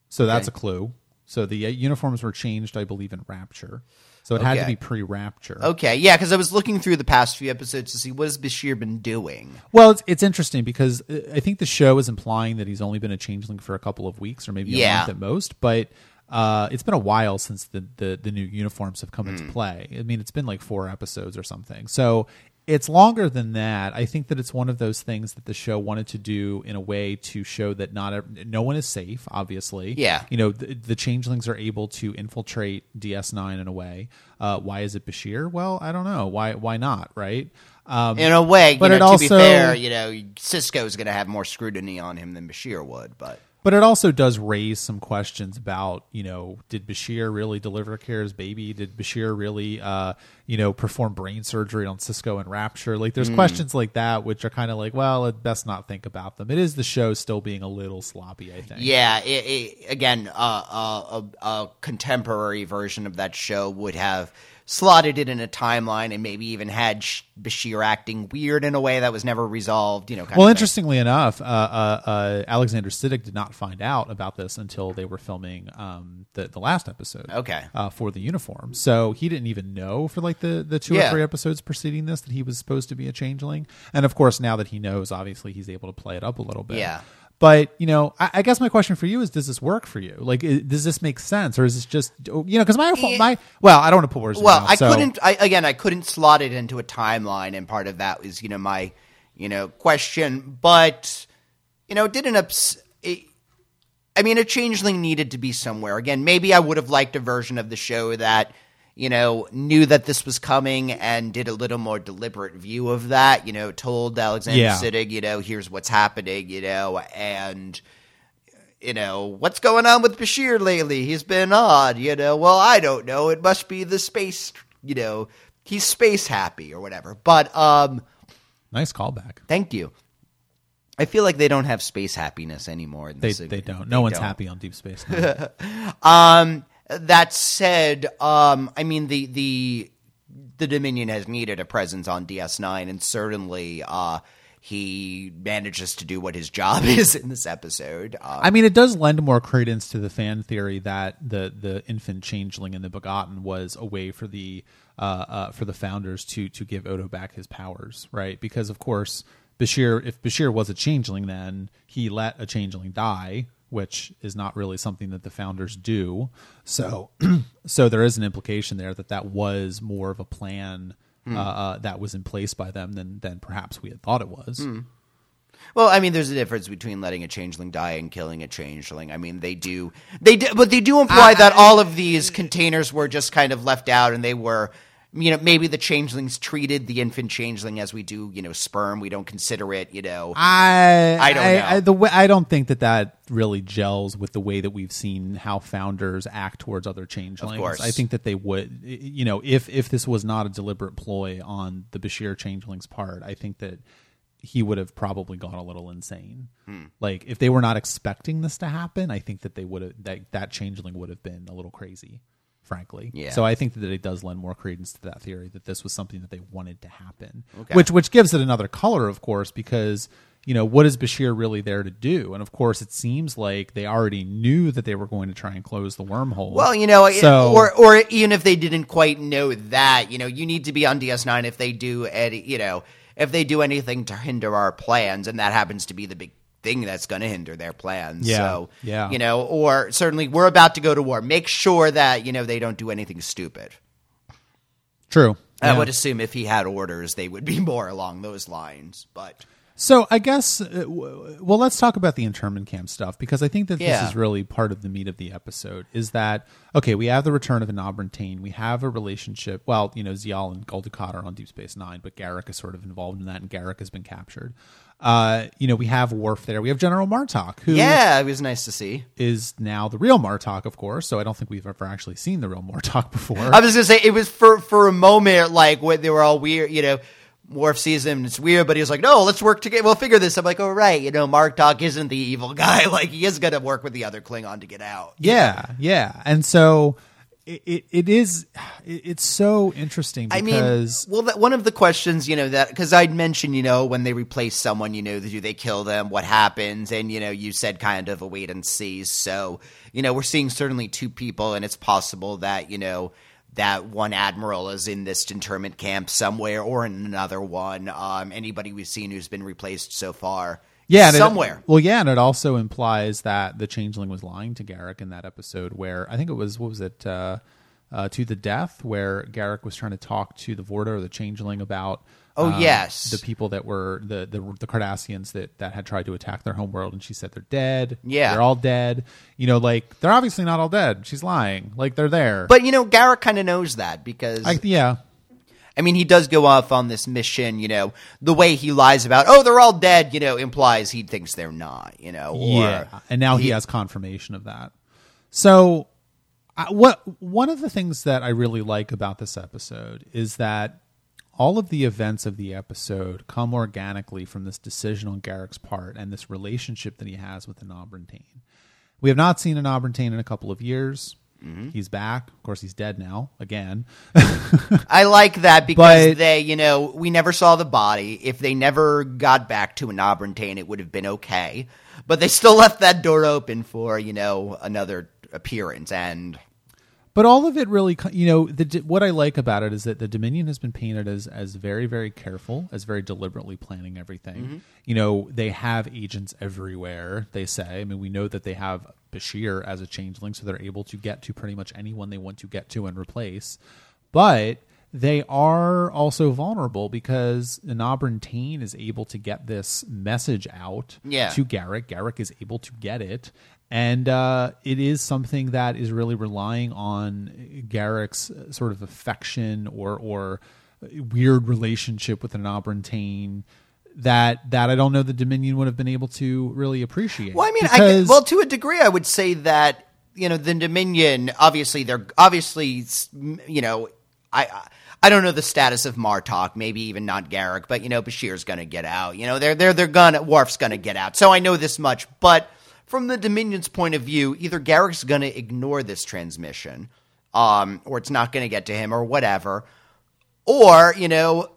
so that's Okay. a clue. So the uh, uniforms were changed, I believe, in Rapture. So it had to be pre-Rapture. okay yeah because i was looking through the past few episodes to see what has bashir been doing Well, it's, it's interesting because uh, I think the show is implying that he's only been a changeling for a couple of weeks or maybe a month at most. But uh, it's been a while since the, the, the new uniforms have come Hmm. into play. I mean, it's been like four episodes or something. So it's longer than that. I think that it's one of those things that the show wanted to do in a way to show that not ev- no one is safe. Obviously, Yeah. You know, the, the changelings are able to infiltrate DS9 in a way. Uh, why is it Bashir? Well, I don't know. Why? Why not? Right? Um, in a way, but you it know, to be also- fair, you know, Sisko's going to have more scrutiny on him than Bashir would. But But it also does raise some questions about, you know, did Bashir really deliver Kira's baby? Did Bashir really, uh, you know, perform brain surgery on Sisko and Rapture? Like, there's questions like that, which are kind of like, well, it best not think about them. It is the show still being a little sloppy, I think. yeah, it, it, again, uh, uh, a, a contemporary version of that show would have slotted it in a timeline and maybe even had Bashir acting weird in a way that was never resolved. You know, kind Well, interestingly enough, uh, uh, uh, Alexander Siddig did not find out about this until they were filming um, the the last episode. Okay. uh, for the uniform, so he didn't even know for like the the two Yeah. or three episodes preceding this that he was supposed to be a changeling. And of course, now that he knows, obviously he's able to play it up a little bit. Yeah. But you know, I, I guess my question for you is: Does this work for you? Like, i- does this make sense, or is this just oh, you know? Because my my well, I don't want to put words. Well, mouth, I so- couldn't. I, again, I couldn't slot it into a timeline, and part of that was, you know, my, you know, question. But, you know, it didn't. Ups- it, I mean, a changeling needed to be somewhere. Again, maybe I would have liked a version of the show that, you know, knew that this was coming and did a little more deliberate view of that. You know, told Alexander Yeah. Siddig, you know, here's what's happening. You know, and you know, what's going on with Bashir lately? He's been odd, you know. Well, I don't know. It must be the space, you know, he's space happy or whatever. But um Nice callback. Thank you. I feel like they don't have space happiness anymore. in They they don't. they No one's don't. happy on Deep Space. (laughs) Um, that said, um, I mean the the the Dominion has needed a presence on DS9, and certainly, uh, he manages to do what his (laughs) job is in this episode. Uh, I mean, it does lend more credence to the fan theory that the the infant changeling and the begotten was a way for the uh, uh, for the founders to to give Odo back his powers, right? Because of course, Bashir, if Bashir was a changeling, then he let a changeling die, which is not really something that the founders do. So, (clears throat) so there is an implication there that that was more of a plan. Uh, uh, that was in place by them than than perhaps we had thought it was. Well, I mean, there's a difference between letting a changeling die and killing a changeling. I mean, they do, they do, but they do imply that all of these containers were just kind of left out, and they were, you know, maybe the changelings treated the infant changeling as we do, you know, sperm. We don't consider it, you know. I I don't I, know. I, the way, I don't think that that really gels with the way that we've seen how founders act towards other changelings. course. I think that they would, you know, if if this was not a deliberate ploy on the Bashir changeling's part, I think that he would have probably gone a little insane. Hmm. Like if they were not expecting this to happen, I think that they would have that that changeling would have been a little crazy. Frankly, Yeah. So I think that it does lend more credence to that theory that this was something that they wanted to happen, Okay. which which gives it another color, of course, because you know what is Bashir really there to do? And of course, it seems like they already knew that they were going to try and close the wormhole. Well, you know, so or or even if they didn't quite know that, you know, you need to be on DS9 if they do any, you know, if they do anything to hinder our plans, and that happens to be the big thing that's going to hinder their plans. Yeah, So, yeah. you know, or certainly we're about to go to war. Make sure that you know they don't do anything stupid. true. I Yeah. would assume if he had orders, they would be (laughs) more along those lines. But So I guess, uh, well, let's talk about the internment camp stuff because I think that Yeah. this is really part of the meat of the episode. Is that okay? We have the return of an Enabran Tain. We have a relationship. Well, you know, Ziyal and Gul Dukat are on Deep Space Nine, but Garak is sort of involved in that, and Garak has been captured. Uh, you know, we have Worf there. We have General Martok, who yeah, it was nice to see. Is now the real Martok, of course. So I don't think we've ever actually seen the real Martok (laughs) before. I was gonna say it was for for a moment like when they were all weird, you know. Worf sees him, and it's weird, but he's like, "No, let's work together. We'll figure this." I'm like, "Oh, right, you know, Martok isn't the evil (laughs) guy. Like, he is gonna work with the other Klingon to get out." yeah, yeah, and so. It, it, it is it, it's so interesting I mean, well, that, one of the questions, you know, that because I'd mentioned, you know, when they replace someone, you know, do they kill them? What happens? And you know, you said kind of a wait and see. So, you know, we're seeing certainly two people, and it's possible that you know that one admiral is in this internment camp somewhere, or in another one. Um, anybody we've seen who's been replaced so far, yeah, and it- somewhere. well, yeah, and it also implies that the changeling was lying to Garak in that episode, where I think it was what was it uh, uh, to the death, where Garak was trying to talk to the Vorta or the changeling about. Oh, um, yes. the people that were the, the the Cardassians that that had tried to attack their homeworld, and she said they're dead. Yeah. they're all dead. You know, like they're obviously not all dead. She's lying. Like they're there. But you know, Garak kind of knows that because I, yeah, I mean, he does go off on this mission, you know, the way he lies about, oh, they're all dead, you know, implies he thinks they're not, you know. Or, yeah, and now he, has confirmation of that. So, I, what one of the things that I really like about this episode is that all of the events of the episode come organically from this decision on Garak's part and this relationship that he has with Enabran Tain. We have not seen an Enabran Tain in a couple of years. Mm-hmm. He's back. Of course, he's dead now again. I like that (laughs) because But- they, you know, we never saw the body. If they never got back to an Enabran Tain, it would have been okay. But they still (laughs) left that door open for, you know, another appearance. And But all of it really, you know, the, what I like about it is that the Dominion has been painted as as very, very careful, as very deliberately planning everything. Mm-hmm. You know, they have agents everywhere. They say. I mean, we know that they have Bashir as a changeling, so they're able to get to pretty much anyone they want to get to and replace. But they are also vulnerable because Nabran Tain is able to get this message out Yeah. to Garak. Garak is able to get it. And uh, it is something that is really relying on Garak's uh, sort of affection or or weird relationship with an Tain that that I don't know the Dominion would have been able to really appreciate. Well, I mean, I, well, to a degree, I would say that you know the Dominion. Obviously, they're obviously you know, I I don't know the status of Martok, maybe even not Garak, but you know Bashir's going to get out. You know they're they're they're gonna Worf's going to get out. So I know this much, but from the Dominion's point of view, either Garak's going to ignore this transmission, um, or it's not going to get to him, or whatever, or you know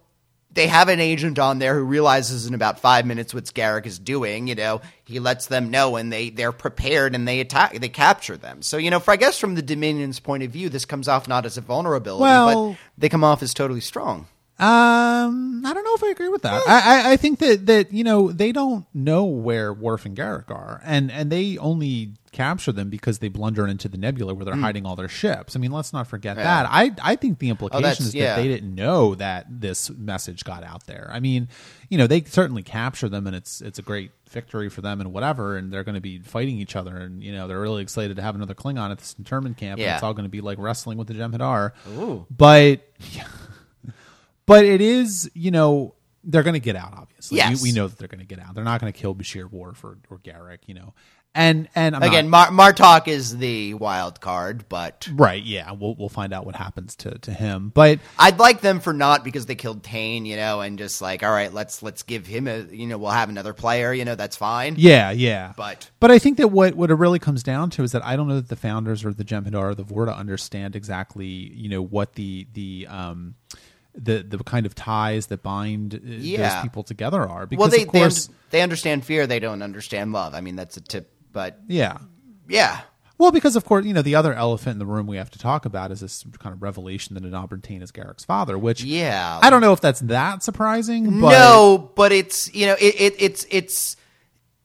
they have an agent on there who realizes in about five minutes what Garak is doing. You know, he lets them know, and they they're prepared, and they attack, they capture them. So you know, for I guess from the Dominion's point of view, this comes off not as a vulnerability, Well- but they come off as totally strong. Um, I don't know if I agree with that. I, I, I think that that you know they don't know where Worf and Garak are, and and they only capture them because they blunder into the nebula where they're hiding all their ships. I mean, let's not forget that. I I think the implication that's- is yeah. that they didn't know that this message got out there. I mean, you know, they certainly capture them, and it's it's a great victory for them and whatever, and they're going to be fighting each other, and you know they're really excited to have another Klingon at this internment camp, and Yeah. it's all going to be like wrestling with the Jem'Hadar. Ooh. But but it is, you know, they're going to get out. Obviously, Yes. we, we know that they're going to get out. They're not going to kill Bashir Worf or, or Garak, you know. And and I'm Again, not- Mar- Martok is the wild card, but right? Yeah, we'll we'll find out what happens to to him. But I'd like them for not because they killed Tain, you know, and just like, all right, let's let's give him a, you know, we'll have another player, you know, that's fine. yeah, yeah. But But I think that what, what it really comes down to is that I don't know that the founders or the Jem'Hadar or the Vorta understand exactly, you know, what the the um the the kind of ties that bind uh, Yeah. those people together are. Because well, they of course, they, un- they understand fear, they don't understand love. I mean, that's a tip, but yeah. yeah, Well, because of course, you know, the other elephant in the room we have to talk about is this kind of revelation that Tain is Garak's father, which yeah. I don't know if that's that surprising, but no, but it's you know, it, it it's it's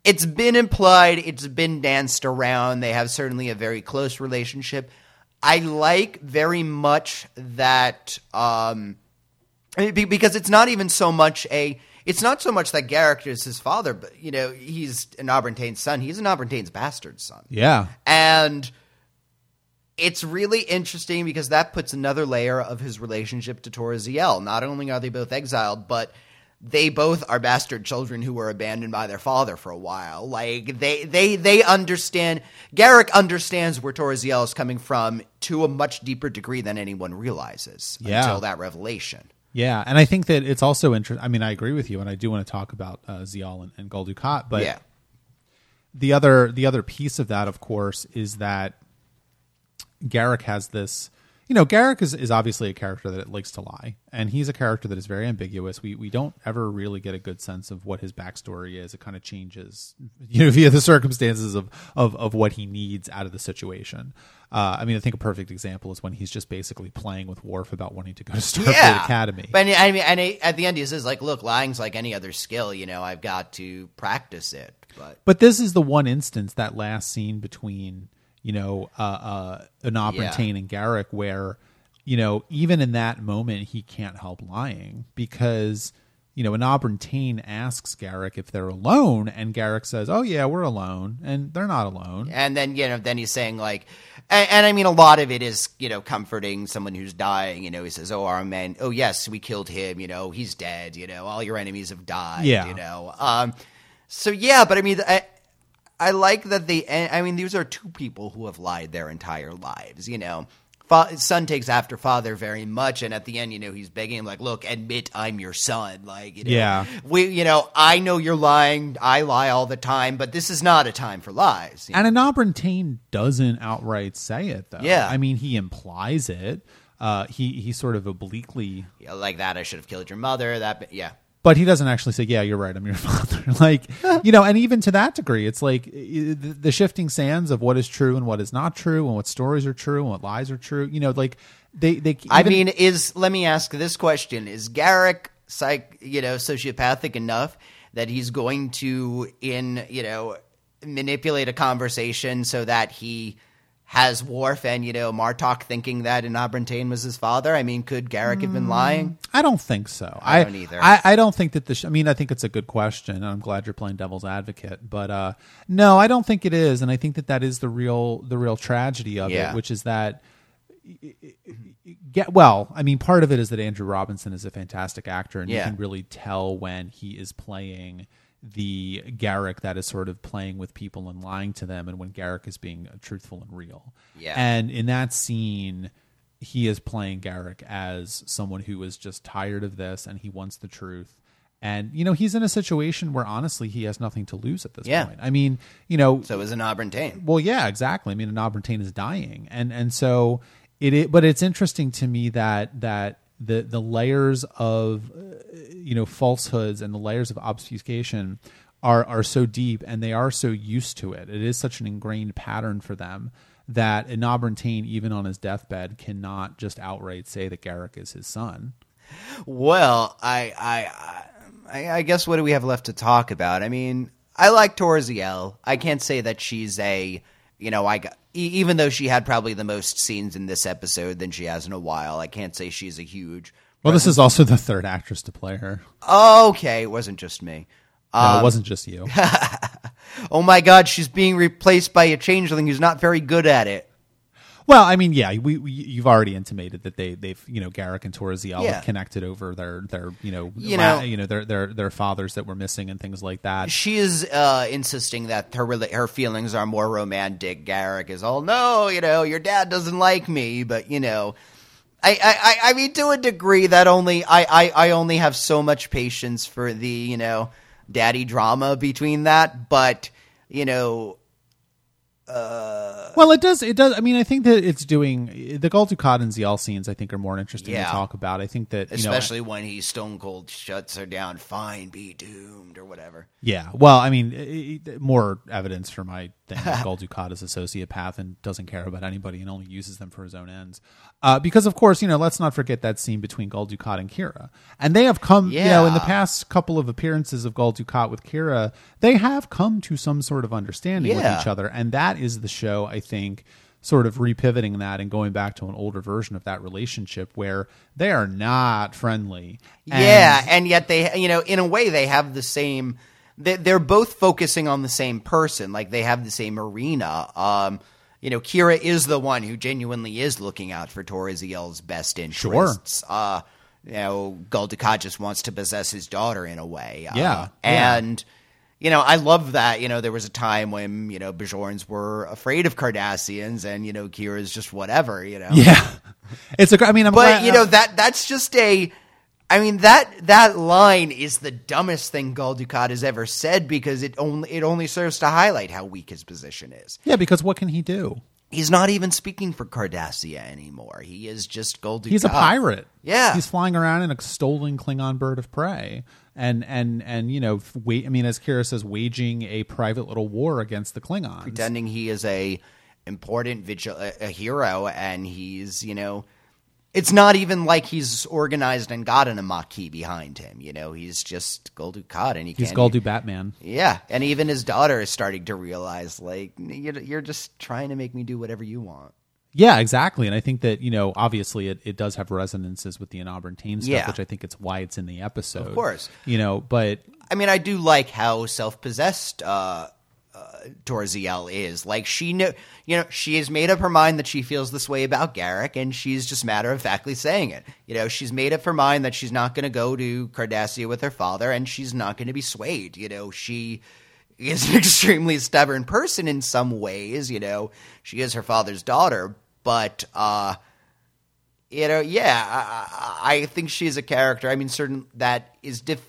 it's been implied, it's been danced around. They have certainly a very close relationship. I like very much that um I mean, be- Eh, because it's not even so much a it's not so much that Garak is his father, but you know, he's an Enabran Tain's son. He's an Enabran Tain's bastard son. yeah, And it's really interesting because that puts another layer of his relationship to Tora Ziyal. Not only are they both exiled, but they both are bastard children who were abandoned by their father for a while. Like they they they understand Garak understands where Tora Ziyal is coming from to a much deeper degree than anyone realizes Yeah. until that revelation. Yeah, and I think that it's also interesting. I mean, I agree with you, and I do want to talk about uh, Ziyal and, and Gul Dukat, but yeah. the other the other piece of that, of course, is that Garak has this. You know, Garak is, is obviously a character that likes to lie, and he's a character that is very ambiguous. We we don't ever really get a good sense of what his backstory is. It kind of changes, you know, (laughs) via the circumstances of of, of what he needs out of the situation. Uh, I mean, I think a perfect example is when he's just basically playing with Worf about wanting to go to (laughs) Starfleet yeah. Academy. But I mean, and he- at the end, he says, "Like, look, lying's like any other skill. You know, I've got to practice it." But But this is the one instance that last scene between you know uh, uh, Yeah. And Garak where you know even in that moment he can't help lying because you know Anop Tain asks Garak if they're alone and Garak says, "Oh yeah, we're alone," and they're not alone. and then you know, then he's saying like, and, and I mean, a lot of it is you know comforting someone who's dying. You know, he says, "Oh, our man. Oh, yes, we killed him. You know, he's dead. You know, all your enemies have died. Yeah. You know, um, so yeah, but I mean, I, I like that they. I mean, these are two people who have lied their entire lives. You know, Fa- son takes after father very much, and at the end, you know, he's begging him like, "Look, admit I'm your son." Like, you know, Yeah. we, you know, I know you're lying. I lie all the time, but this is not a time for lies. And Anop Tain doesn't outright say it though. Yeah. I mean he implies it. Uh, he he sort of obliquely know, like that. I should have killed your mother. That, yeah, but he doesn't actually say, "Yeah, you're right. I'm your (laughs) father." (laughs) like, you know, and even to that degree, it's like the shifting sands of what is true and what is not true, and what stories are true and what lies are true. You know, like they they. I mean, is let me ask this question: Is Garak psych, you know, sociopathic enough that he's going to, in you know, manipulate a conversation so that he has Worf and you know Martok thinking that Enabran Tain was his father? I mean, could Garak have been lying? I don't think so. I don't either. I, I don't think that the. Sh- I mean, I think it's a good question, and I'm glad you're playing devil's advocate. But uh, no, I don't think it is, and I think that that is the real the real tragedy of Yeah. it, which is that. Get well. I mean, part of it is that Andrew Robinson is a fantastic actor, and you can really tell when he is playing the Garak that is sort of playing with people and lying to them, and when Garak is being truthful and real. Yeah. And in that scene, he is playing Garak as someone who is just tired of this and he wants the truth. And you know he's in a situation where honestly he has nothing to lose at this Yeah. point. I mean, you know, So is an Enabran Tain. well, yeah, exactly. I mean, an Enabran is dying, and and so it, it. But it's interesting to me that that the the layers of uh, you know falsehoods and the layers of obfuscation are are so deep, and they are so used to it. It is such an ingrained pattern for them that an Enabran even on his deathbed, cannot just outright say that Garak is his son. Well, I, I, I, I guess what do we have left to talk about? I mean, I like Tora Ziyal. I can't say that she's a, you know, I got, even though she had probably the most scenes in this episode than she has in a while. I can't say she's a huge. Well, this is also the third actress to play her. Okay, it wasn't just me. No, it um, wasn't just you. (laughs) Oh my God, she's being replaced by a changeling who's not very good at it. Well, I mean, yeah, we, we you've already intimated that they they've you know Garak and Tora Ziyal Yeah. have connected over their their you know You la- know- you know their their their fathers that were missing and things like that. She is uh, insisting that her her feelings are more romantic. Garak is all, no, you know, your dad doesn't like me, but you know, I I, I- I mean, to a degree, that only I, I I only have so much patience for the you know daddy drama between that, but you know, Uh, well, it does. It does. I mean, I think that it's doing the Gul Dukat and Ziyal scenes. I think are more interesting Yeah. to talk about. I think that you know, especially when he stone cold shuts her down, fine, be doomed or whatever. Yeah, well, I mean, i- i- more evidence for my thing that (laughs) Gul Dukat is a sociopath and doesn't care about anybody and only uses them for his own ends. Uh, because, of course, you know, let's not forget that scene between Gul Dukat and Kira, and they have come, yeah. you know, in the past couple of appearances of Gul Dukat with Kira, they have come to some sort of understanding with each other, and that is the show, I think. Sort of repivoting that and going back to an older version of that relationship where they are not friendly. And- yeah, and yet they, you know, in a way, they have the same. they- They're both focusing on the same person. Like they have the same arena. Um, you know, Kira is the one who genuinely is looking out for Tora Ziyal's best interests. Uh, you know, Gul Dukat just wants to possess his daughter in a way. Uh, Yeah, yeah. and. You know, I love that. You know, there was a time when you know Bajorans were afraid of Cardassians, and you know Kira's just whatever. You know, Yeah, (laughs) it's a. I mean, I'm but glad- you know that that's just a. I mean that that line is the dumbest thing Gul Dukat has ever said because it only it only serves to highlight how weak his position is. yeah, because what can he do? He's not even speaking for Cardassia anymore. He is just Gul Dukat. He's a pirate. Yeah. he's flying around in a stolen Klingon bird of prey, and and and you know, wait. I mean, as Kira says, waging a private little war against the Klingons. pretending he is a important vigil a, a hero, and he's you know. It's not even like he's organized and gotten a Amaki behind him. You know, he's just Gul Dukat, and he He's. Goldu Batman. Yeah, and even his daughter is starting to realize, like, you're, you're just trying to make me do whatever you want. Yeah, exactly. And I think that you know, obviously, it, it does have resonances with the Enabran Tain stuff, Yeah. which I think it's why it's in the episode. Of course. you know, but I mean, I do like how self-possessed uh, uh, Tora Ziyal is. Like, she know, you know, she has made up her mind that she feels this way about Garak, and she's just matter of factly saying it. You know, she's made up her mind that she's not going to go to Cardassia with her father, and she's not going to be swayed. You know, she is (laughs) an extremely stubborn person in some ways. You know, she is her father's daughter, but uh, you know, yeah, I, I think she's a character. I mean, certain that is diff.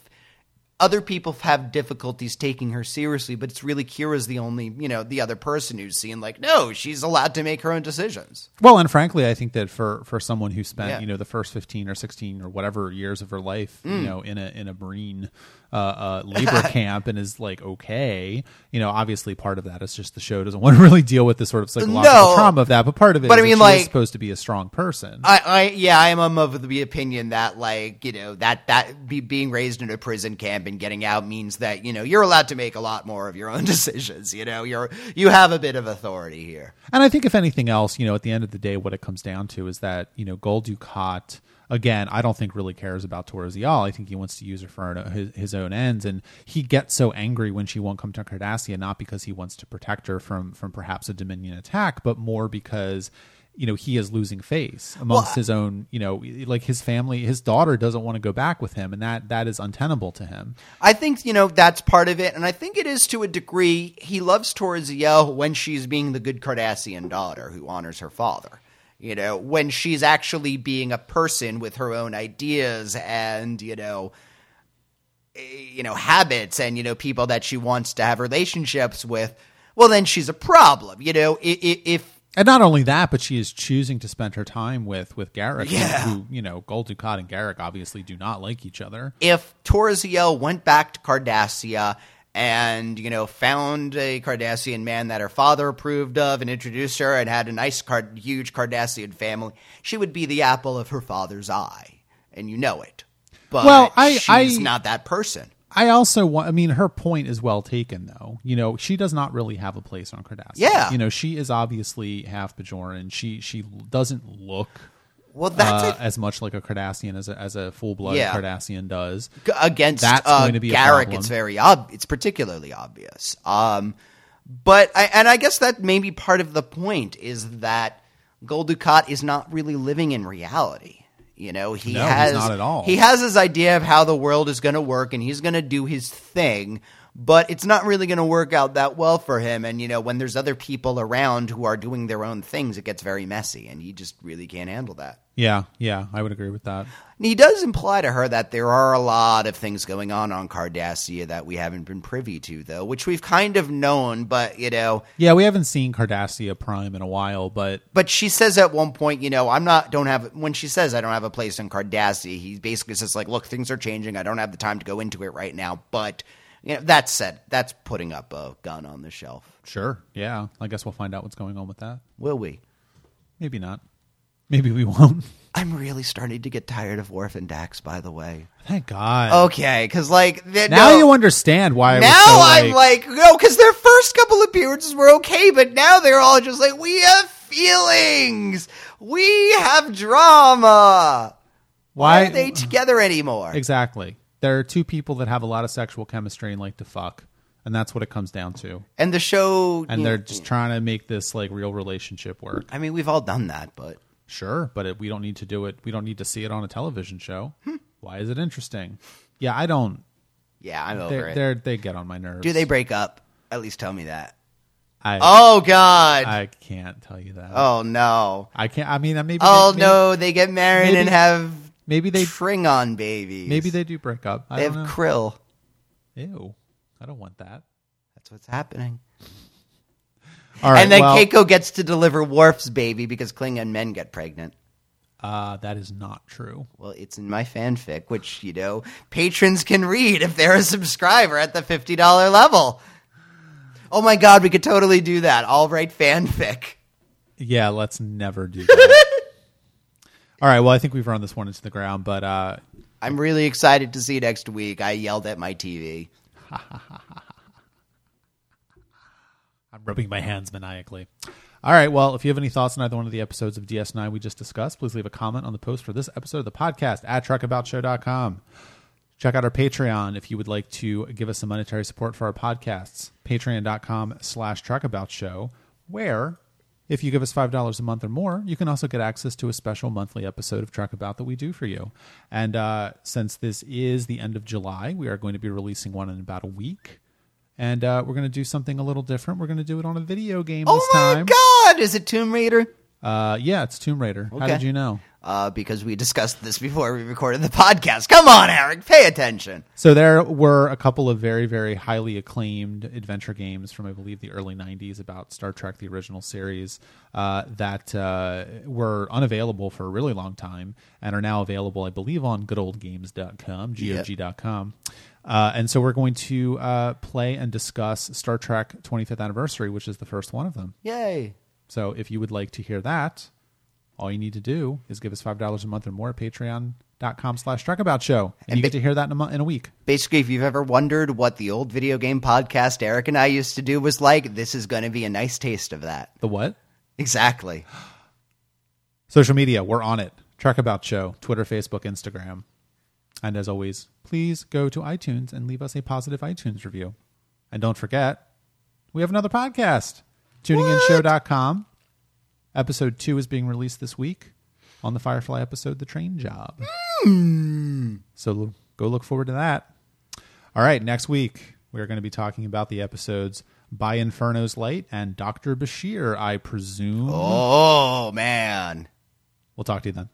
Other people have difficulties taking her seriously, but it's really Kira's the only, you know, the other person who's seen like, no, she's allowed to make her own decisions. Well, and frankly, I think that for for someone who spent Yeah. you know the first fifteen or sixteen or whatever years of her life, Mm. you know, in a in a marine uh, uh, labor (laughs) camp and is like okay, you know, obviously part of that is just the show doesn't (laughs) want to really deal with the sort of psychological No. trauma of that, but part of it But is I mean, like- supposed to be a strong person. I, I yeah, I am of the opinion that like you know that that be, being raised in a prison camp and getting out means that you know you're allowed to make a lot more of your own (laughs) decisions. You know, you're you have a bit of authority here. And I think if anything else, you know, at the end of the day, what it comes down to is that you know, Gul Dukat again, I don't think really cares about Tora Ziyal. I think he wants to use her for his, his own ends, and he gets so angry when she won't come to Cardassia, not because he wants to protect her from from perhaps a Dominion attack, but more because. You know he is losing face amongst his own. You know, like his family, his daughter doesn't want to go back with him, and that that is untenable to him. I think you know that's part of it, and I think it is to a degree. He loves Tora Ziyal when she's being the good Cardassian daughter who honors her father, You know, when she's actually being a person with her own ideas and, you know, you know, habits and, you know, people that she wants to have relationships with, well, then she's a problem. You know, I- i- if And not only that, but she is choosing to spend her time with with Garak, who- Yeah. who, you know, Gul Dukat and Garak obviously do not like each other. if Tora Ziyal went back to Cardassia and you know found a Cardassian man that her father approved of and introduced her and had a nice card huge Cardassian family, she would be the apple of her father's eye, and you know it. But Well, I- she's I- not that person. I also want. I mean, her point is well taken, though. You know, she does not really have a place on Cardassia. Yeah. you know, she is obviously half Bajoran. She she doesn't look Well, that's uh, a- as much like a Cardassian as a, as a full blood Yeah. Cardassian does. g- against That's uh, going to be Garak. It's very ob- It's particularly obvious. Um, but I, and I guess that may be part of the point is that Gul Dukat is not really living in reality. You know, he No, has not at all. He has his idea of how the world is going to work, and he's going to do his thing. But it's not really going to work out that well for him. And you know, when there's other people around who are doing their own things, it gets very messy, and he just really can't handle that. Yeah, yeah, I would agree with that. And he does imply to her that there are a lot of things going on on Cardassia that we haven't been privy to, though, which we've kind of known, but, you know, Yeah, we haven't seen Cardassia Prime in a while, but but she says at one point, you know, I'm not, don't have, when she says I don't have a place in Cardassia, he basically says, like, look, things are changing. I don't have the time to go into it right now. But, you know, that said, that's putting up a gun on the shelf. sure, yeah. I guess we'll find out what's going on with that. Will we? Maybe not. Maybe we won't. (laughs) I'm really starting to get tired of Worf and Dax, by the way. Thank God. Okay, because, like, now no- you understand why. I now so, I'm like, no, because their first couple appearances were okay, but now they're all just like, we have feelings, we have drama. Why why are they together anymore? exactly? There are two people that have a lot of sexual chemistry and like to fuck, and that's what it comes down to. And the show, And they're know, just trying to make this like real relationship work. I mean, we've all done that, but Sure, but it, we don't need to do it. We don't need to see it on a television show. Hmm. Why is it interesting? Yeah, I don't. yeah, I'm over They're, it. they're they get on my nerves. Do they break up? At least tell me that. I Oh God! I can't tell you that. oh no! I can't. I mean, I maybe. Oh they, maybe, no! They get married maybe- and have Maybe they. Klingon babies. Maybe they do break up. I they have don't know. krill. Ew, I don't want that. That's what's happening. All right. and then well, Keiko gets to deliver Worf's baby because Klingon men get pregnant. uh, that is not true. Well, it's in my fanfic, which, you know, patrons can read if they're a subscriber at the $50 level. Oh my god, we could totally do that. I'll write fanfic. Yeah, let's never do that. (laughs) All right. Well, I think we've run this one into the ground, but uh, I'm really excited to see next week. I yelled at my TV. (laughs) Rubbing my hands maniacally. All right. Well, if you have any thoughts on either one of the episodes of DS9 we just discussed, please leave a comment on the post for this episode of the podcast at truckaboutshow.com. Check out our Patreon if you would like to give us some monetary support for our podcasts. Patreon.com slash truckaboutshow, where if you give us $5 a month or more, you can also get access to a special monthly episode of Truck About that we do for you. And uh, since this is the end of July, we are going to be releasing one in about a week. And uh, we're going to do something a little different. We're going to do it on a video game Oh this time. Oh my god! Is it Tomb Raider? Uh, yeah, it's Tomb Raider. How did you know? Uh, because we discussed this before we recorded the podcast. Come on, Eric, pay attention. So there were a couple of very, very highly acclaimed adventure games from, I believe, the early '90s about Star Trek: The Original Series uh, that uh, were unavailable for a really long time and are now available, I believe, on goodoldgames.com, gog.com. Uh, and so we're going to uh, play and discuss Star Trek 25th Anniversary, which is the first one of them. Yay. So if you would like to hear that, all you need to do is give us five dollars a month or more at patreon.com slash truckabout show. And, And you ba- get to hear that in a, mo- in a week. Basically, if you've ever wondered what the old video game podcast Eric and I used to do was like, this is going to be a nice taste of that. The what? Exactly. Social media, we're on it. Truckabout Show, Twitter, Facebook, Instagram. And as always, please go to iTunes and leave us a positive iTunes review. And don't forget, we have another podcast, tuninginshow.com. Episode two is being released this week on the Firefly episode, The Train Job. Hmm. So go look forward to that. All right, next week, we're going to be talking about the episodes by Inferno's Light and Dr. Bashir, I presume. Oh man. We'll talk to you then.